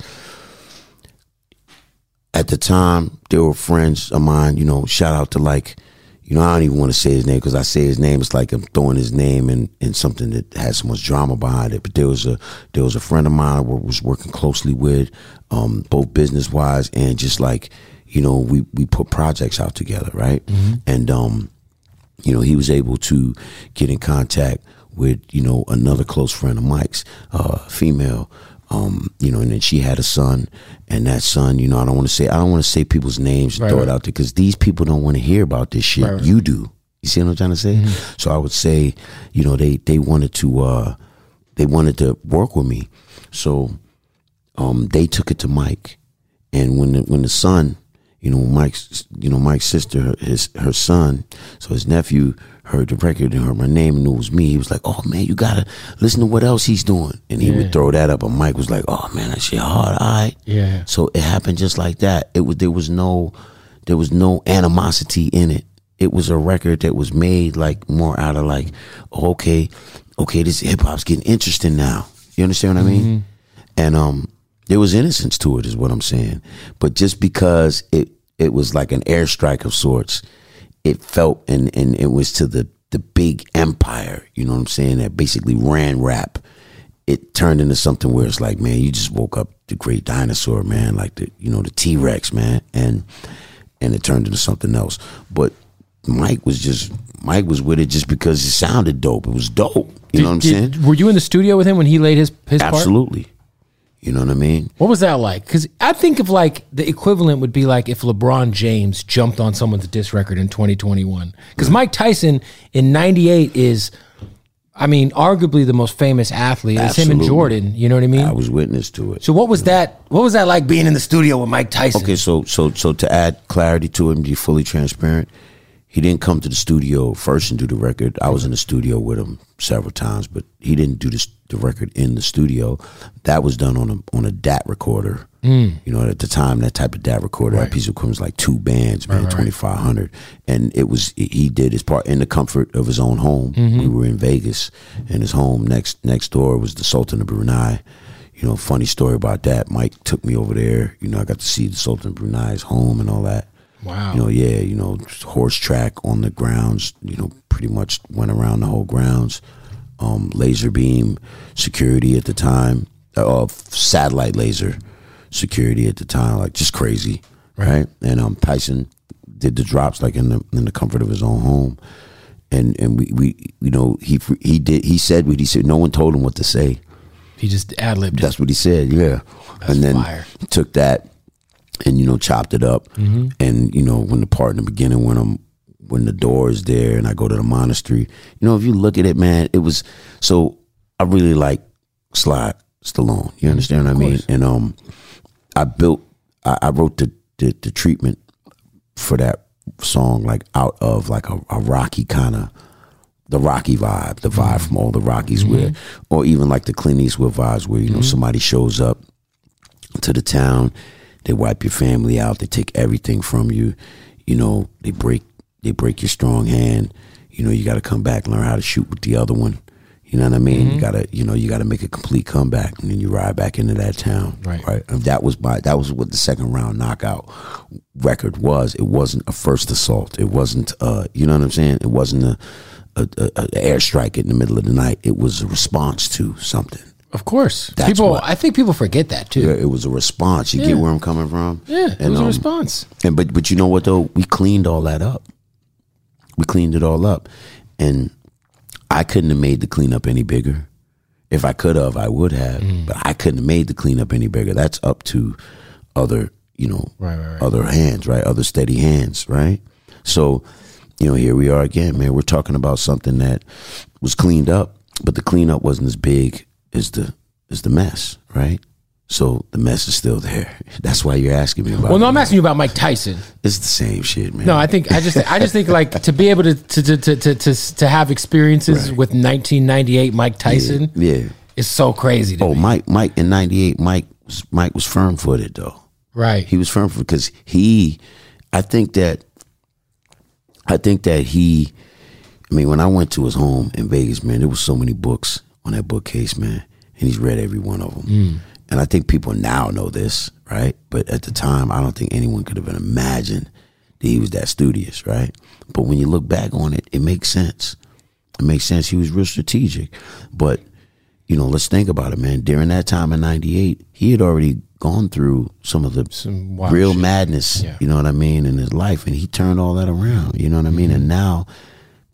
At the time, there were friends of mine. You know, shout out to like, you know, I don't even want to say his name because I say his name, it's like I'm throwing his name in, in something that has so much drama behind it. But there was a there was a friend of mine I was working closely with, um, both business wise and just like, you know, we we put projects out together, right? And um, you know, he was able to get in contact with, you know, another close friend of Mike's, uh, female, um, you know, and then she had a son, and that son, you know, I don't want to say, I don't want to say people's names and Right, throw right. it out there because these people don't want to hear about this shit. Right. You do. You see what I'm trying to say? So I would say, you know, they they wanted to, uh, they wanted to work with me, so um, they took it to Mike, and when the, when the son, you know, Mike's, you know, Mike's sister, his her son, so his nephew heard the record and heard my name and knew it was me. He was like, "Oh man, you gotta listen to what else he's doing," and he Yeah. would throw that up, and Mike was like, "Oh man, that shit hard, all right." Yeah. So it happened just like that. It was there was no there was no animosity in it. it was a record that was made like more out of like, oh, okay, okay, this hip hop's getting interesting now. You understand what I mean? And um, there was innocence to it, is what I'm saying. But just because it it was like an airstrike of sorts, it felt and and it was to the the big empire. You know what I'm saying? That basically ran rap. It turned into something where it's like, man, you just woke up the great dinosaur, man, like the you know the T Rex, man, and and it turned into something else. But Mike was just Mike was with it just because it sounded dope. It was dope. You know what I'm Did- saying? Were you in the studio with him when he laid his his part? You know what I mean? What was that like? Because I think of like the equivalent would be like if LeBron James jumped on someone's diss record in 2021. Because Mike Tyson in '98 is, I mean, arguably the most famous athlete. It's him and Jordan. You know what I mean? I was witness to it. so what was that? What was that like being in the studio with Mike Tyson? Okay, so so so to add clarity to and be fully transparent, he didn't come to the studio first and do the record. I was in the studio with him several times, but he didn't do this, the record in the studio. That was done on a on a DAT recorder. Mm. You know, at the time, that type of DAT recorder, that piece of equipment was like two bands, man, twenty five hundred, and it was he did his part in the comfort of his own home. Mm-hmm. We were in Vegas, and his home next next door was the Sultan of Brunei. You know, funny story about that. Mike took me over there. You know, I got to see the Sultan of Brunei's home and all that. Wow. You know, yeah, you know, horse track on the grounds. You know, pretty much went around the whole grounds. Um, laser beam security at the time, uh, satellite laser security at the time, like just crazy, right? And um, Tyson did the drops like in the in the comfort of his own home, and and we we you know he he did he said what he said. No one told him what to say. he just ad libbed. That's what he said, yeah. and then fire. took that and you know chopped it up. Mm-hmm. And you know when the part in the beginning when I'm when the door is there and I go to the monastery, you know if you look at it, man, it was so I really like Sly Stallone. You understand what I mean? And um, I built, I, I wrote the, the the treatment for that song like out of like a, a rocky kind of the Rocky vibe, the vibe mm-hmm. from all the Rockies, mm-hmm. where, or even like the Clint Eastwood vibes, where you know mm-hmm. somebody shows up to the town, they wipe your family out, they take everything from you, you know, they break they break your strong hand, you know, you got to come back and learn how to shoot with the other one. You know what I mean? You gotta, you know, you gotta make a complete comeback, and then you ride back into that town, Right. Right. And that was my, that was what the second round knockout record was. It wasn't a first assault. It wasn't, uh, you know what I'm saying? It wasn't a, a, a, a airstrike in the middle of the night. It was a response to something. Of course, That's people. what- I think people forget that too. Yeah, it was a response. You Yeah. get where I'm coming from? Yeah, it And, was a um, response. And but but you know what though? We cleaned all that up. We cleaned it all up, and I couldn't have made the cleanup any bigger. If I could have, I would have. Mm. But I couldn't have made the cleanup any bigger. That's up to other, you know, Right, right, right. other hands, right? Other steady hands, right? So, you know, here we are again, man. We're talking about something that was cleaned up, but the cleanup wasn't as big as the as the mess, right? So the mess is still there. That's why you're asking me about. Well, no. I'm asking you about Mike Tyson. It's the same shit, man. No, I think I just I just think like to be able to to to to to, to, to have experiences Right. with 1998 Mike Tyson yeah. it's so crazy. Oh, me. Mike, Mike in '98, Mike was Mike was firm footed though. right. He was firm footed because he, I think that, I think that he, I mean, when I went to his home in Vegas, man, there was so many books on that bookcase, man, and he's read every one of them. Mm. And I think people now know this, right? But at the time, I don't think anyone could have imagined that he was that studious, right? But when you look back on it, it makes sense. It makes sense. He was real strategic. But, you know, let's think about it, man. During that time in 98, he had already gone through some of the Some real shit. madness, Yeah. you know what I mean, in his life. And he turned all that around, you know what I mean? Mm-hmm. And now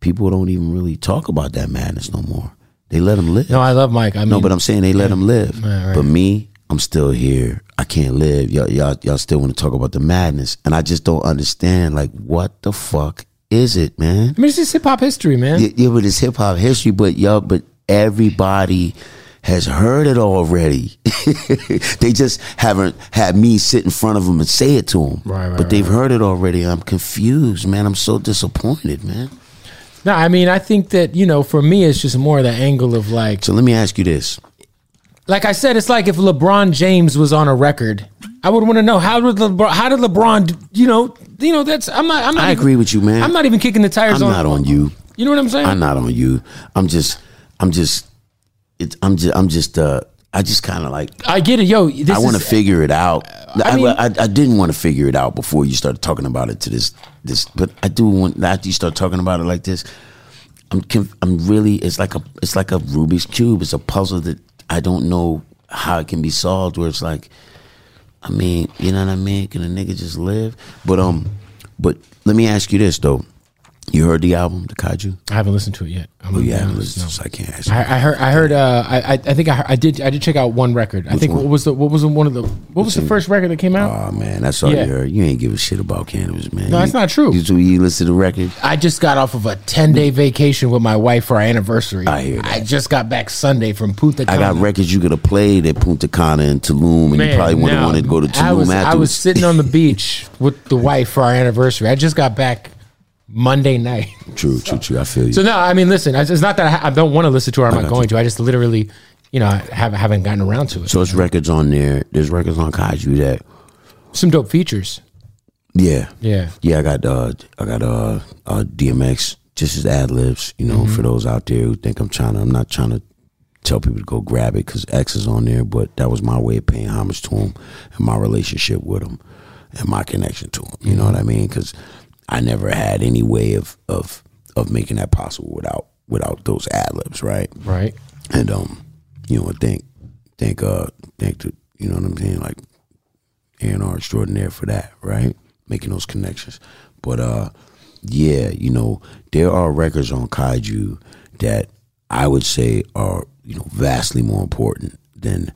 people don't even really talk about that madness no more. They let him live. No, I love Mike. I mean, No, but I'm saying they let him live. Yeah, right. But me, I'm still here. I can't live. Y'all, y'all, y'all still want to talk about the madness, and I just don't understand. Like, what the fuck is it, man? I mean, it's just hip hop history, man. Yeah, yeah, but it's hip hop history. But y'all, but everybody has heard it already. (laughs) they just haven't had me sit in front of them and say it to them. Right, right, but they've right. heard it already. I'm confused, man. I'm so disappointed, man. No, I mean, I think that you know, for me, it's just more the angle of like, So let me ask you this: like I said, it's like if LeBron James was on a record, I would want to know how did LeBron, how did LeBron, you know, you know, that's I'm not. I'm not I even- agree with you, man. I'm not even kicking the tires. I'm on, not on you. You know what I'm saying? I'm not on you. I'm just, I'm just, it's, I'm just, I'm just, uh, I just kind of like, I get it, yo. This I want to figure it out. I, mean- I, I didn't want to figure it out before you started talking about it to this, this, but I do want after you start talking about it like this. I'm, I'm really, it's like a, it's like a Rubik's cube. It's a puzzle that I don't know how it can be solved. Where it's like, I mean, you know what I mean? Can a nigga just live? But um, but let me ask you this though. You heard the album, the Kaiju? I haven't listened to it yet. I'm Oh, you haven't listened, no. so I can't ask you. I, I heard. I heard. Uh, I. I I think I, heard- I did. I did check out one record. I think one? what was the what was the, one of the what was the first record that came out? Oh man, that's all Yeah. you heard. You ain't give a shit about Canibus, man. No, that's not true. You, you listen to the record. I just got off of a ten day vacation with my wife for our anniversary. I hear that. I just got back Sunday from Punta I got records you could have played at Punta Cana and Tulum, and you probably would have no. wanted to go to Tulum I was, afterwards. I was sitting on the beach with the wife for our anniversary. I just got back Monday night. True, true, true. I feel you. So no, I mean, listen, it's not that I, I don't want to listen to it. I'm I not going to. I just literally, you know, I haven't gotten around to it. So it's records on there. There's records on Kaiju that, Some dope features. yeah, Yeah. yeah. I got, uh, I got uh, uh, DMX, just as ad libs. You know, Mm-hmm. for those out there who think I'm trying to, I'm not trying to tell people to go grab it because X is on there, but that was my way of paying homage to him and my relationship with him and my connection to him. You know what I mean? Because I never had any way of of of making that possible without without those ad libs, right? Right. And um, you know, thank thank uh thank the you know what I'm saying, like A&R extraordinaire for that, right? Making those connections. But uh yeah, you know, there are records on Kaiju that I would say are, you know, vastly more important than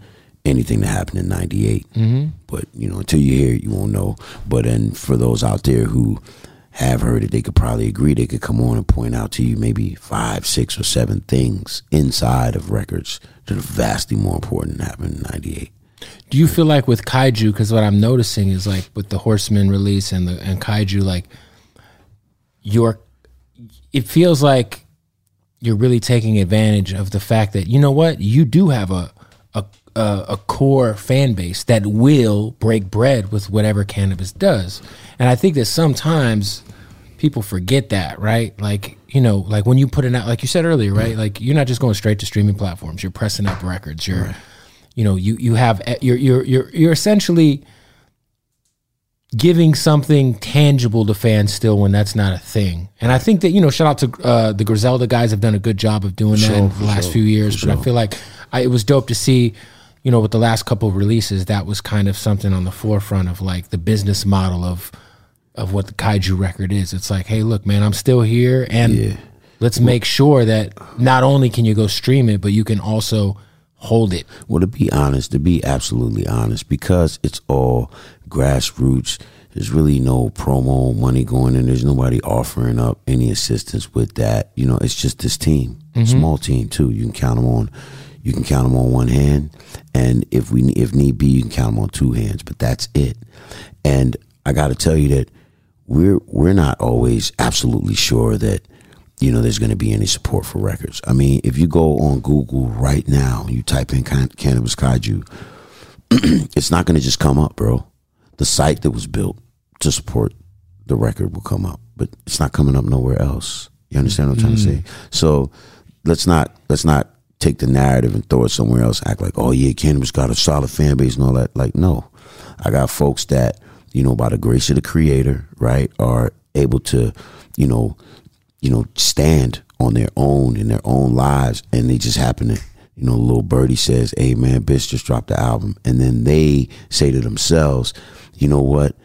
anything that happened in 98. Mm-hmm. But, you know, until you hear it, you won't know. But then for those out there who have heard it, they could probably agree. They could come on and point out to you maybe five, six, or seven things inside of records that are vastly more important than happened in 98. Do you feel like with Kaiju? Because what I'm noticing is like with the Horseman release and the and Kaiju, like you're, it feels like you're really taking advantage of the fact that you know what you do have a a core fan base that will break bread with whatever Canibus does, and I think that sometimes people forget that, right? Like you know, like when you put it out, like you said earlier, right? Like you're not just going straight to streaming platforms. You're pressing up records. You're you know you you have you're you're you're you're essentially giving something tangible to fans still when that's not a thing. And I think that you know shout out to uh, the Griselda guys have done a good job of doing that in the last sure, few years. But I feel like I, it was dope to see. You know, with the last couple of releases, that was kind of something on the forefront of like the business model of of what the kaiju record is. It's like, hey, look, man, I'm still here, and Yeah. let's make sure that not only can you go stream it, but you can also hold it. Well, to be honest, to be absolutely honest, because it's all grassroots, there's really no promo money going in. There's nobody offering up any assistance with that. You know, it's just this team, mm-hmm. small team too. You can count them on. You can count them on one hand, and if we if need be, you can count them on two hands. But that's it. And I got to tell you that we're we're not always absolutely sure that you know there's going to be any support for records. I mean, if you go on Google right now you type in can- Canibus kaiju, (clears throat) it's not going to just come up, bro. The site that was built to support the record will come up, but it's not coming up nowhere else. You understand what I'm trying to mm. say? So let's not let's not take the narrative and throw it somewhere else. Act like, oh yeah, Canibus got a solid fan base and all that. Like, no, I got folks that you know, by the grace of the Creator, right, are able to, you know, you know, stand on their own in their own lives, and they just happen to, you know, little birdie says, "Hey man, Bitch just dropped the album," and then they say to themselves, "You know what?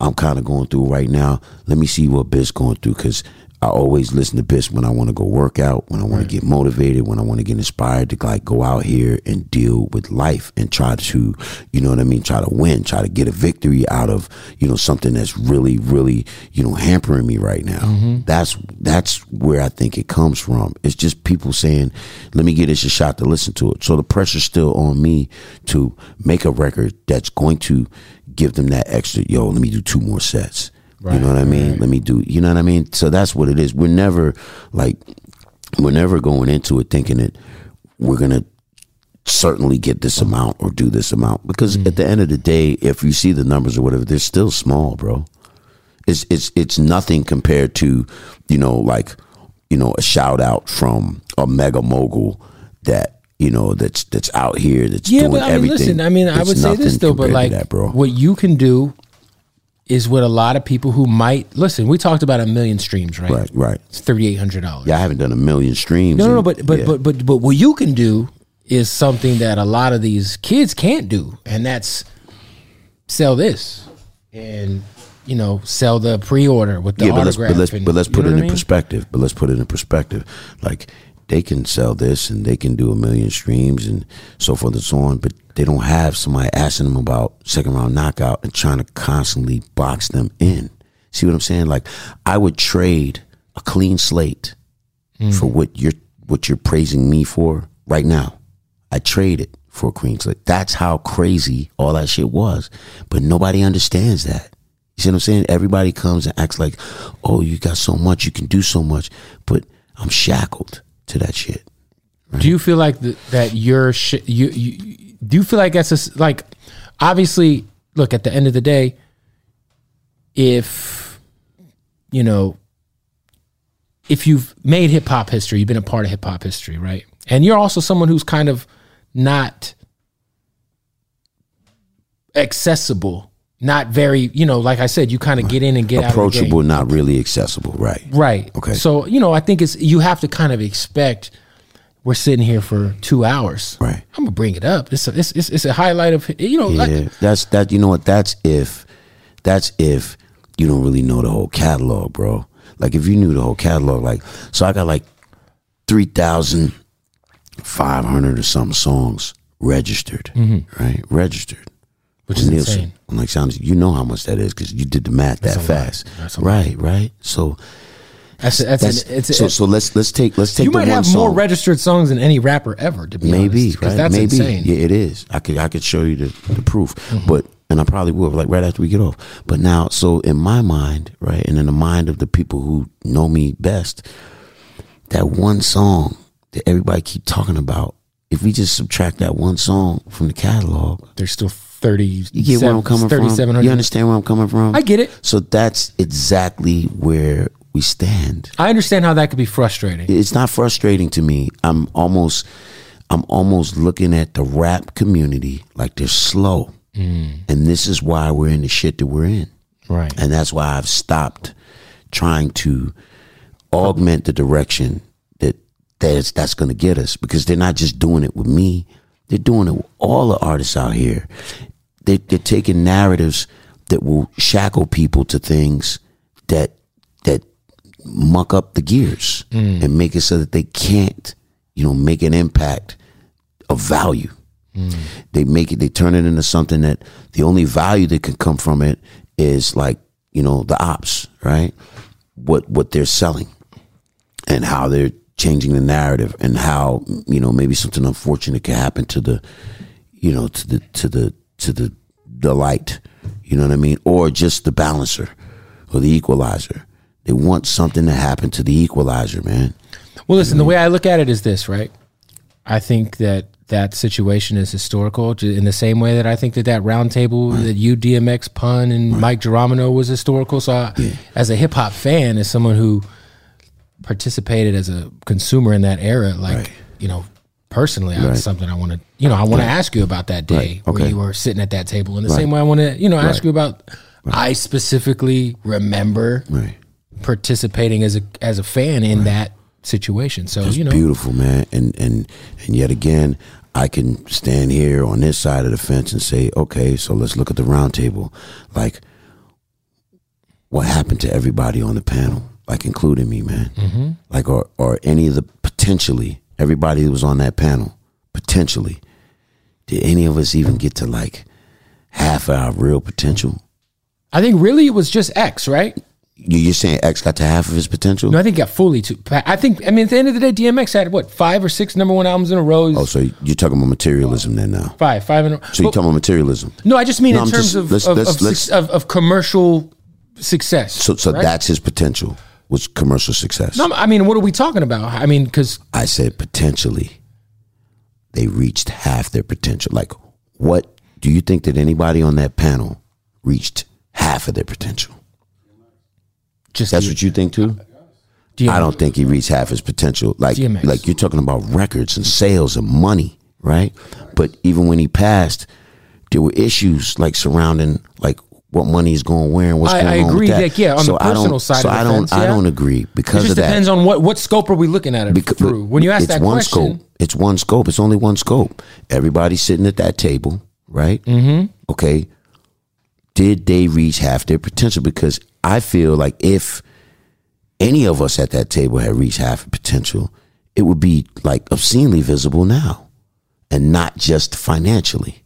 I'm kind of going through right now. Let me see what Biss going through because I always listen to Biss when I want to go work out, when I want to get motivated, when I want to get inspired to like go out here and deal with life and try to, you know what I mean, try to win, try to get a victory out of, you know, something that's really, really, you know, hampering me right now. Mm-hmm. That's that's where I think it comes from. It's just people saying, "Let me get this a shot to listen to it." So the pressure's still on me to make a record that's going to give them that extra. Yo, let me do two more sets. You know what I mean? Let me do. You know what I mean? So that's what it is. We're never like we're never going into it thinking that we're gonna certainly get this amount or do this amount because at the end of the day, if you see the numbers or whatever, they're still small, bro. It's it's it's nothing compared to you know like you know a shout out from a mega mogul that you know that's that's out here that's Yeah, doing but I mean, everything. listen. I mean, I would say this though, but like, that, bro. what you can do is what a lot of people who might listen. We talked about a million streams, right? right, right. It's thirty eight hundred dollars. Yeah, I haven't done a million streams. No, no, no, but but, yeah. but but but what you can do is something that a lot of these kids can't do, and that's sell this and you know sell the pre order with the yeah, but let's but let's and- but let's you put know it in I mean? perspective. But let's put it in perspective. Like they can sell this and they can do a million streams and so forth and so on, but they don't have somebody asking them about second round knockout and trying to constantly box them in. See what I'm saying? Like I would trade a clean slate Mm. for what you're what you're praising me for right now. I trade it for a clean slate. That's how crazy all that shit was. But nobody understands that. You see what I'm saying? Everybody comes and acts like, oh, you got so much, you can do so much. But I'm shackled to that shit. Do you feel like th- that you're sh- you, you do you feel like that's a like obviously look at the end of the day if you know if you've made hip hop history you've been a part of hip hop history right and you're also someone who's kind of not accessible not very you know like I said you kind of get in and get out of the game. Approachable, not really accessible. Right. Right. Okay. So, you know, I think it's you have to kind of expect we're sitting here for two hours. Right. I'm gonna bring it up. It's a, it's, it's, it's a highlight of you know. Yeah. Like, that's that you know what? That's if that's if you don't really know the whole catalog, bro. Like if you knew the whole catalog, like so I got like three thousand five hundred or some songs registered. Mm-hmm. Right? Registered. Which is Nielsen. insane. I'm like, sounds you know how much that is because you did the math that fast. That's a lot. right, right. So That's that's, that's an, it's so so let's let's take let's take you might have song. more registered songs than any rapper ever. To be Maybe, honest, right? that's Maybe. insane. Yeah, it is. I could I could show you the, the proof. Mm-hmm. But and I probably will, like right after we get off. But now, so in my mind, right, and in the mind of the people who know me best, that one song that everybody keep talking about, if we just subtract that one song from the catalog, There's still thirty. you get where I'm coming from. You understand where I'm coming from? I get it. So that's exactly where we stand. I understand how that could be frustrating. It's not frustrating to me. I'm almost I'm almost looking at the rap community like they're slow. Hmm. And this is why we're in the shit that we're in. Right. And that's why I've stopped trying to augment the direction that that's that's going to get us because they're not just doing it with me. They're doing it with all the artists out here. They, they're taking narratives that will shackle people to things that that muck up the gears mm. and make it so that they can't, you know, make an impact of value. Mm. They make it, they turn it into something that the only value that can come from it is like, you know, the ops, right? What what they're selling and how they're changing the narrative and how, you know, maybe something unfortunate can happen to the, you know, to the to the to the the light. You know what I mean? Or just the balancer or the equalizer. They want something to happen to the equalizer, man. Well, listen, the mm-hmm. way I look at it is this, right? I think that that situation is historical in the same way that I think that that roundtable that you DMX pun and Mic Geronimo was historical. So, I, as a hip hop fan, as someone who participated as a consumer in that era, like Right. you know, personally, Right. that's something I want to, you know, I want to ask you about that day Right. where you were sitting at that table. In the Right. same way, I want to, you know, ask you about. I specifically remember participating as a as a fan in that situation. So It's you know, beautiful, man. And and and yet again, I can stand here on this side of the fence and say, okay, so let's look at the round table. Like, what happened to everybody on the panel, like including me, man? Mm-hmm. Like, or or any of the potentially everybody that was on that panel, potentially, did any of us even get to like half our real potential? I think really it was just X, right? You- You're saying X got to half of his potential? No, I think it got fully to. I think. I mean, at the end of the day, DMX had what five or six number one albums in a row. oh, so you're talking about materialism then now? five, five in a. row. So you're talking about materialism? no, I just mean No, in I'm terms just- of, let's- of, let's- of, let's- of of commercial success. So, so right? that's his potential was commercial success. No, I mean, what are we talking about? I mean, because I said potentially. they reached half their potential. Like, what do you think that anybody on that panel reached half of their potential? Just That's D- what you think too. DMX. I don't think he reached half his potential. Like, DMX. like you're talking about records and sales and money, right? But even when he passed, there were issues like surrounding like what money is going where and what's I- going I on. I agree that. that, yeah, on the so I personal don't, side so of the I don't, fence, I don't agree It because just of that. depends on what what scope are we looking at it Because- through. When you ask that question. it's that one question, scope. It's one scope. It's only one scope. Everybody's sitting at that table, right? Mm-hmm. Okay. Did they reach half their potential? Because I feel like if any of us at that table had reached half the potential, it would be like obscenely visible now, and not just financially.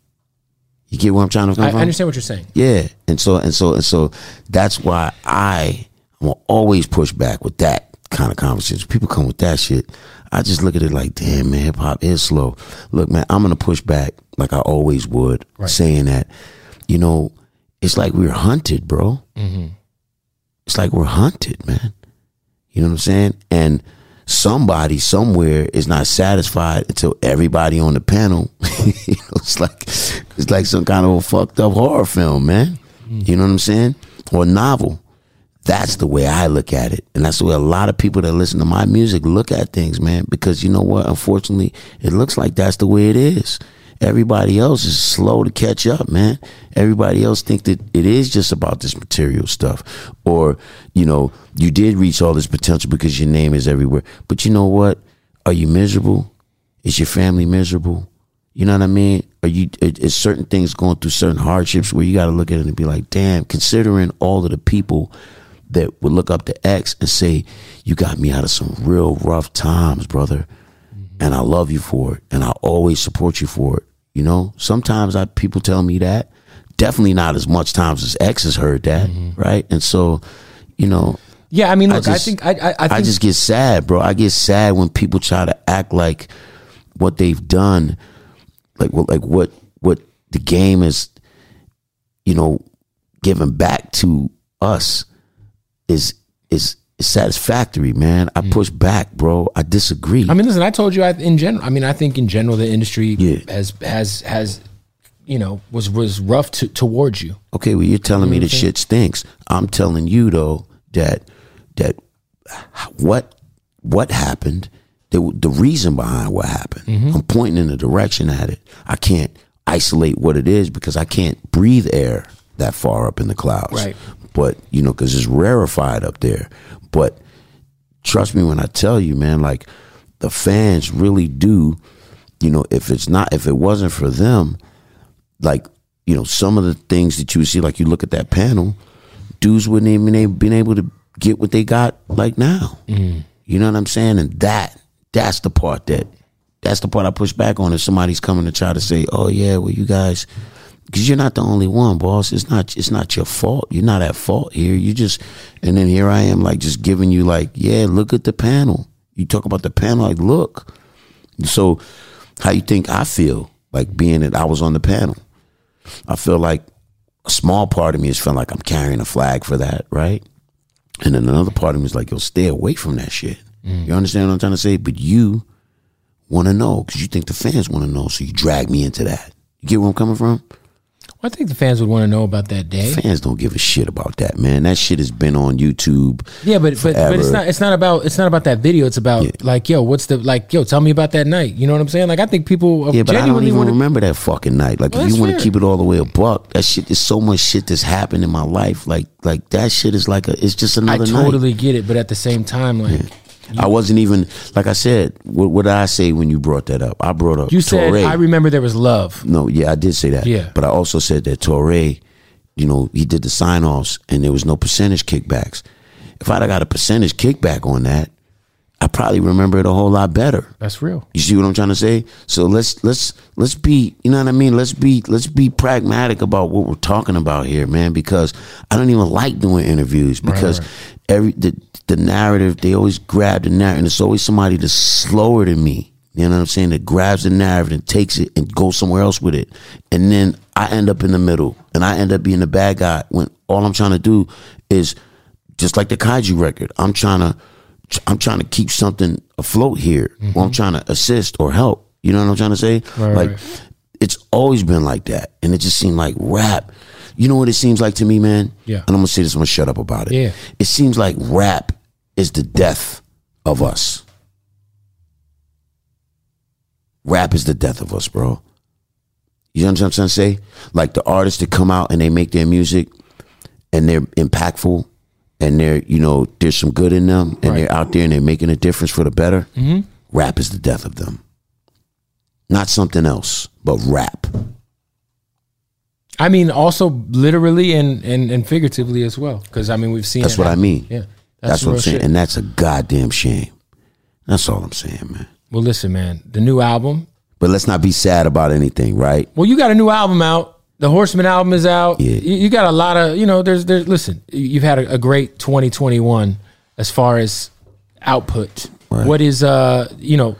You get where I'm trying to come I, from? I understand what you're saying. Yeah, and so and so and so that's why I will always push back with that kind of conversation. People come with that shit. I just look at it like, damn man, hip hop is slow. Look, man, I'm gonna push back like I always would, saying that, you know, it's like we're hunted, bro. Mm-hmm. It's like we're hunted, man. You know what I'm saying? And somebody somewhere is not satisfied until everybody on the panel. (laughs) you know, it's like it's like some kind of a fucked up horror film, man. Mm. You know what I'm saying? Or novel. That's the way I look at it. And that's the way a lot of people that listen to my music look at things, man. Because you know what? Unfortunately, it looks like that's the way it is. Everybody else is slow to catch up, man. Everybody else think that it is just about this material stuff. Or, you know, you did reach all this potential because your name is everywhere. But you know what? Are you miserable? Is your family miserable? You know what I mean? Are you is certain things going through certain hardships where you got to look at it and be like, damn, considering all of the people that would look up to X and say, you got me out of some real rough times, brother, and I love you for it, and I always support you for it. You know, sometimes I people tell me that. Definitely not as much times as X has heard that, mm-hmm. right? And so, you know, Yeah, I mean, I look, I, just- think I, I, I think I just get sad, bro. I get sad when people try to act like what they've done, like what, like what, what the game is, you know, giving back to us is is, is satisfactory, man. I mm. push back, bro. I disagree. I mean, listen, I told you I, in general. I mean, I think in general the industry Yeah. has has has you know was was rough to, towards you. Okay, well, you're telling me the shit stinks. I'm telling you though that that what what happened, the the reason behind what happened. Mm-hmm. I'm pointing in a direction at it. I can't isolate what it is because I can't breathe air that far up in the clouds. Right. But you know, because it's rarefied up there. But trust me when I tell you, man, like the fans really do. You know, if it's not, if it wasn't for them, like you know some of the things that you see like you look at that panel dudes wouldn't even have been able to get what they got like now mm. you know what i'm saying and that that's the part that that's the part i push back on if somebody's coming to try to say oh yeah well you guys because you're not the only one boss it's not it's not your fault you're not at fault here you just and then here i am like just giving you like yeah look at the panel you talk about the panel like look so how you think i feel like being that i was on the panel I feel like a small part of me is feeling like I'm carrying a flag for that, right? And then another part of me is like, yo, stay away from that shit. Mm. You understand what I'm trying to say? But you want to know because you think the fans want to know, so you drag me into that. You get where I'm coming from? I think the fans would want to know about that day. Fans don't give a shit about that, man. That shit has been on YouTube. Yeah, but but, but it's not it's not about it's not about that video. It's about Yeah. like yo, what's the like yo? Tell me about that night. You know what I'm saying? Like I think people Yeah, but I don't even want to. remember that fucking night. Like, Well, if you want to keep it all the way a buck, that shit. is so much shit that's happened in my life. Like, like that shit is like a. It's just another. I totally get it, but at the same time, like I wasn't even like I said. What, what did I say when you brought that up? I brought up you said, Touré. I remember there was love. no, yeah, I did say that. Yeah. but I also said that Touré, you know, he did the sign offs and there was no percentage kickbacks. If I'd have got a percentage kickback on that, I probably remember it a whole lot better. That's real. You see what I'm trying to say? So let's let's let's be, you know what I mean? Let's be let's be pragmatic about what we're talking about here, man. Because I don't even like doing interviews because every the the narrative they always grab the narrative, and it's always somebody that's slower than me. You know what I'm saying? That grabs the narrative and takes it and goes somewhere else with it, and then I end up in the middle, and I end up being the bad guy when all I'm trying to do is just like the kaiju record. I'm trying to I'm trying to keep something afloat here. Or I'm mm-hmm. trying to assist or help. You know what I'm trying to say? Right, like right. it's always been like that, and it just seemed like rap. You know what it seems like to me, man? Yeah. And I'm gonna say this. I'm gonna shut up about it. Yeah. It seems like rap is the death of us. Rap is the death of us, bro. You know what I'm trying to say? Like the artists that come out and they make their music and they're impactful and they're, you know, there's some good in them and they're out there and they're making a difference for the better. Mm-hmm. Rap is the death of them. Not something else, but rap. I mean, also literally and and, and figuratively as well. Because I mean, we've seen. That's what I mean. Yeah, That's, what I'm saying. shit. And that's a goddamn shame. That's all I'm saying, man. well, listen, man, the new album. But let's not be sad about anything, right? Well, you got a new album out. The Horseman album is out. Yeah. You, you got a lot of, you know, there's, there's. Listen, you've had a, a great 2021 as far as output. Right. What is, uh, you know,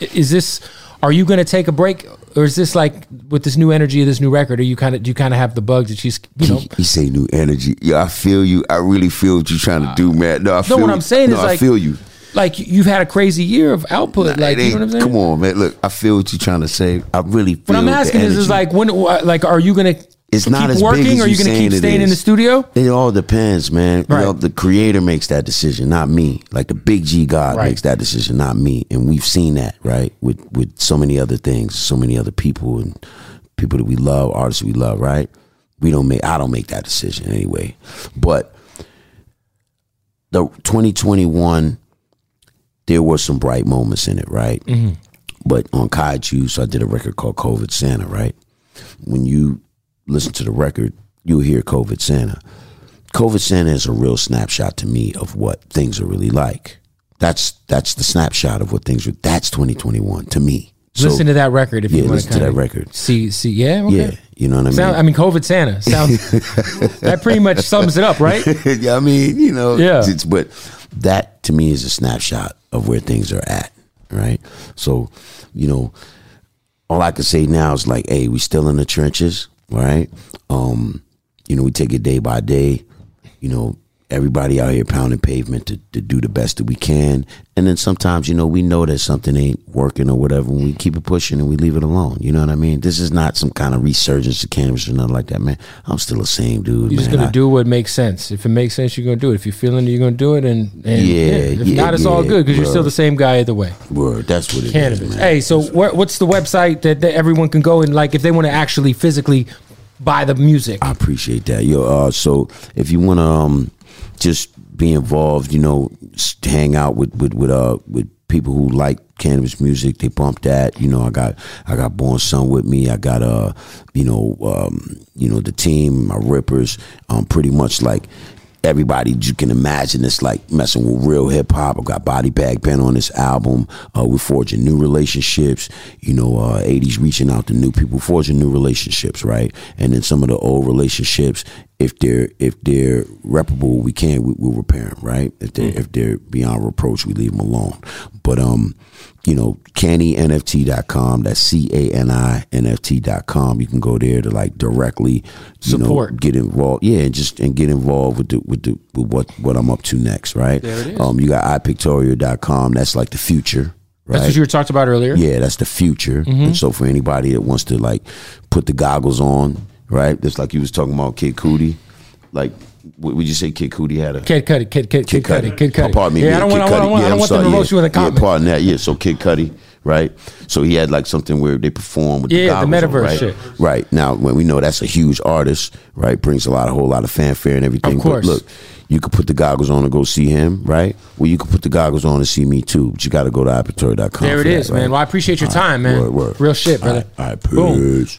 is this? Are you going to take a break, or is this like with this new energy of this new record? Are you kind of, do you kind of have the bug that she's, you know? You say new energy. Yeah, I feel you. I really feel what you're trying to do, man. No, I feel what. I'm saying no, is I like- feel you. Like you've had a crazy year of output. like you know what I'm saying? Come on, man. Look, I feel what you're trying to say. I really feel What I'm asking is, is like when, like, are you gonna It's keep not as big working? as or are you you gonna keep staying in the studio? It all depends, man. You know, the creator makes that decision, not me. Like the big G God Right. makes that decision, not me. And we've seen that, right? With with so many other things, so many other people and people that we love, artists we love, right? We don't make I don't make that decision anyway. But the 2021 there were some bright moments in it, right? Mm-hmm. But on Kaiju, so I did a record called COVID Santa, right? When you listen to the record, you'll hear COVID Santa. COVID Santa is a real snapshot to me of what things are really like. That's that's the snapshot of what things are. That's 2021 to me. So, listen to that record if yeah, you want listen to that record. See, see, yeah, okay. Yeah, you know what I mean. Sound, I mean, COVID Santa sounds. (laughs) that pretty much sums it up, right? (laughs) yeah, I mean, you know, Yeah. It's, but that to me is a snapshot of where things are at, right? So, you know, all I can say now is like, hey, we still in the trenches, right? Um, you know, we take it day by day. You know, everybody out here pounding pavement to, to do the best that we can. And then sometimes, you know, we know that something ain't working or whatever, and we keep it pushing and we leave it alone. You know what I mean? This is not some kind of resurgence of Canibus or nothing like that, man. I'm still the same dude. You're just gonna I- do what makes sense. If it makes sense, you're gonna do it. If you're feeling it, you're gonna do it. And, and Yeah, If yeah, not, it's all good because you're still the same guy either way. Word, that's what it is, Canibus. man. Hey, so what, what's the website that, that everyone can go and like if they want to actually physically buy the music? I appreciate that. Yo, uh, so if you want to um, just be involved, you know, hang out with with with uh with people who like Canibus music, they bump that. You know, I got I got Born Son with me. I got uh, you know, um, you know the team, my rippers. Um, pretty much like everybody you can imagine it's like messing with real hip hop. I've got Body Bag Ben on this album. Uh, we're forging new relationships. You know, uh, 80s reaching out to new people, forging new relationships, right? And then some of the old relationships, if they're if they're reparable, we can we, we'll repair them, right? If they are if they're beyond reproach, we leave them alone. But um, you know, caninft.com. That's C A N I NFT.com. You can go there to like directly you know, Support. get involved. Yeah, and just and get involved with the with the with what what I'm up to next, right? There it is. Um, you got ipictoria.com. That's like the future, right? That's what you were talked about earlier. Yeah, that's the future. Mm-hmm. And so for anybody that wants to like put the goggles on, right? Just like you was talking about Kid Cudi. Like would you say Kid Cudi had a Kid Cudi, Kid Kid Kid Cudi, Kid Oh, Cudi. pardon me. Yeah, I don't Kid want. I don't want. I Yeah, don't I'm them sorry, to yeah. roast you in the Yeah, pardon that. Yeah, so Kid Cudi, right? So he had like something where they perform with Yeah, the the goggles on, right? shit. Right now, when we know that's a huge artist, right? Brings a lot, a whole lot of fanfare and everything. Of course. But look, you could put the goggles on and go see him, right? Well, you could put the goggles on and see me too. But you got to go to ipatory.com. There it is, that, man. right? Well, I appreciate your All right, time, man. word, word. Real shit, brother. All right, Boom. peace.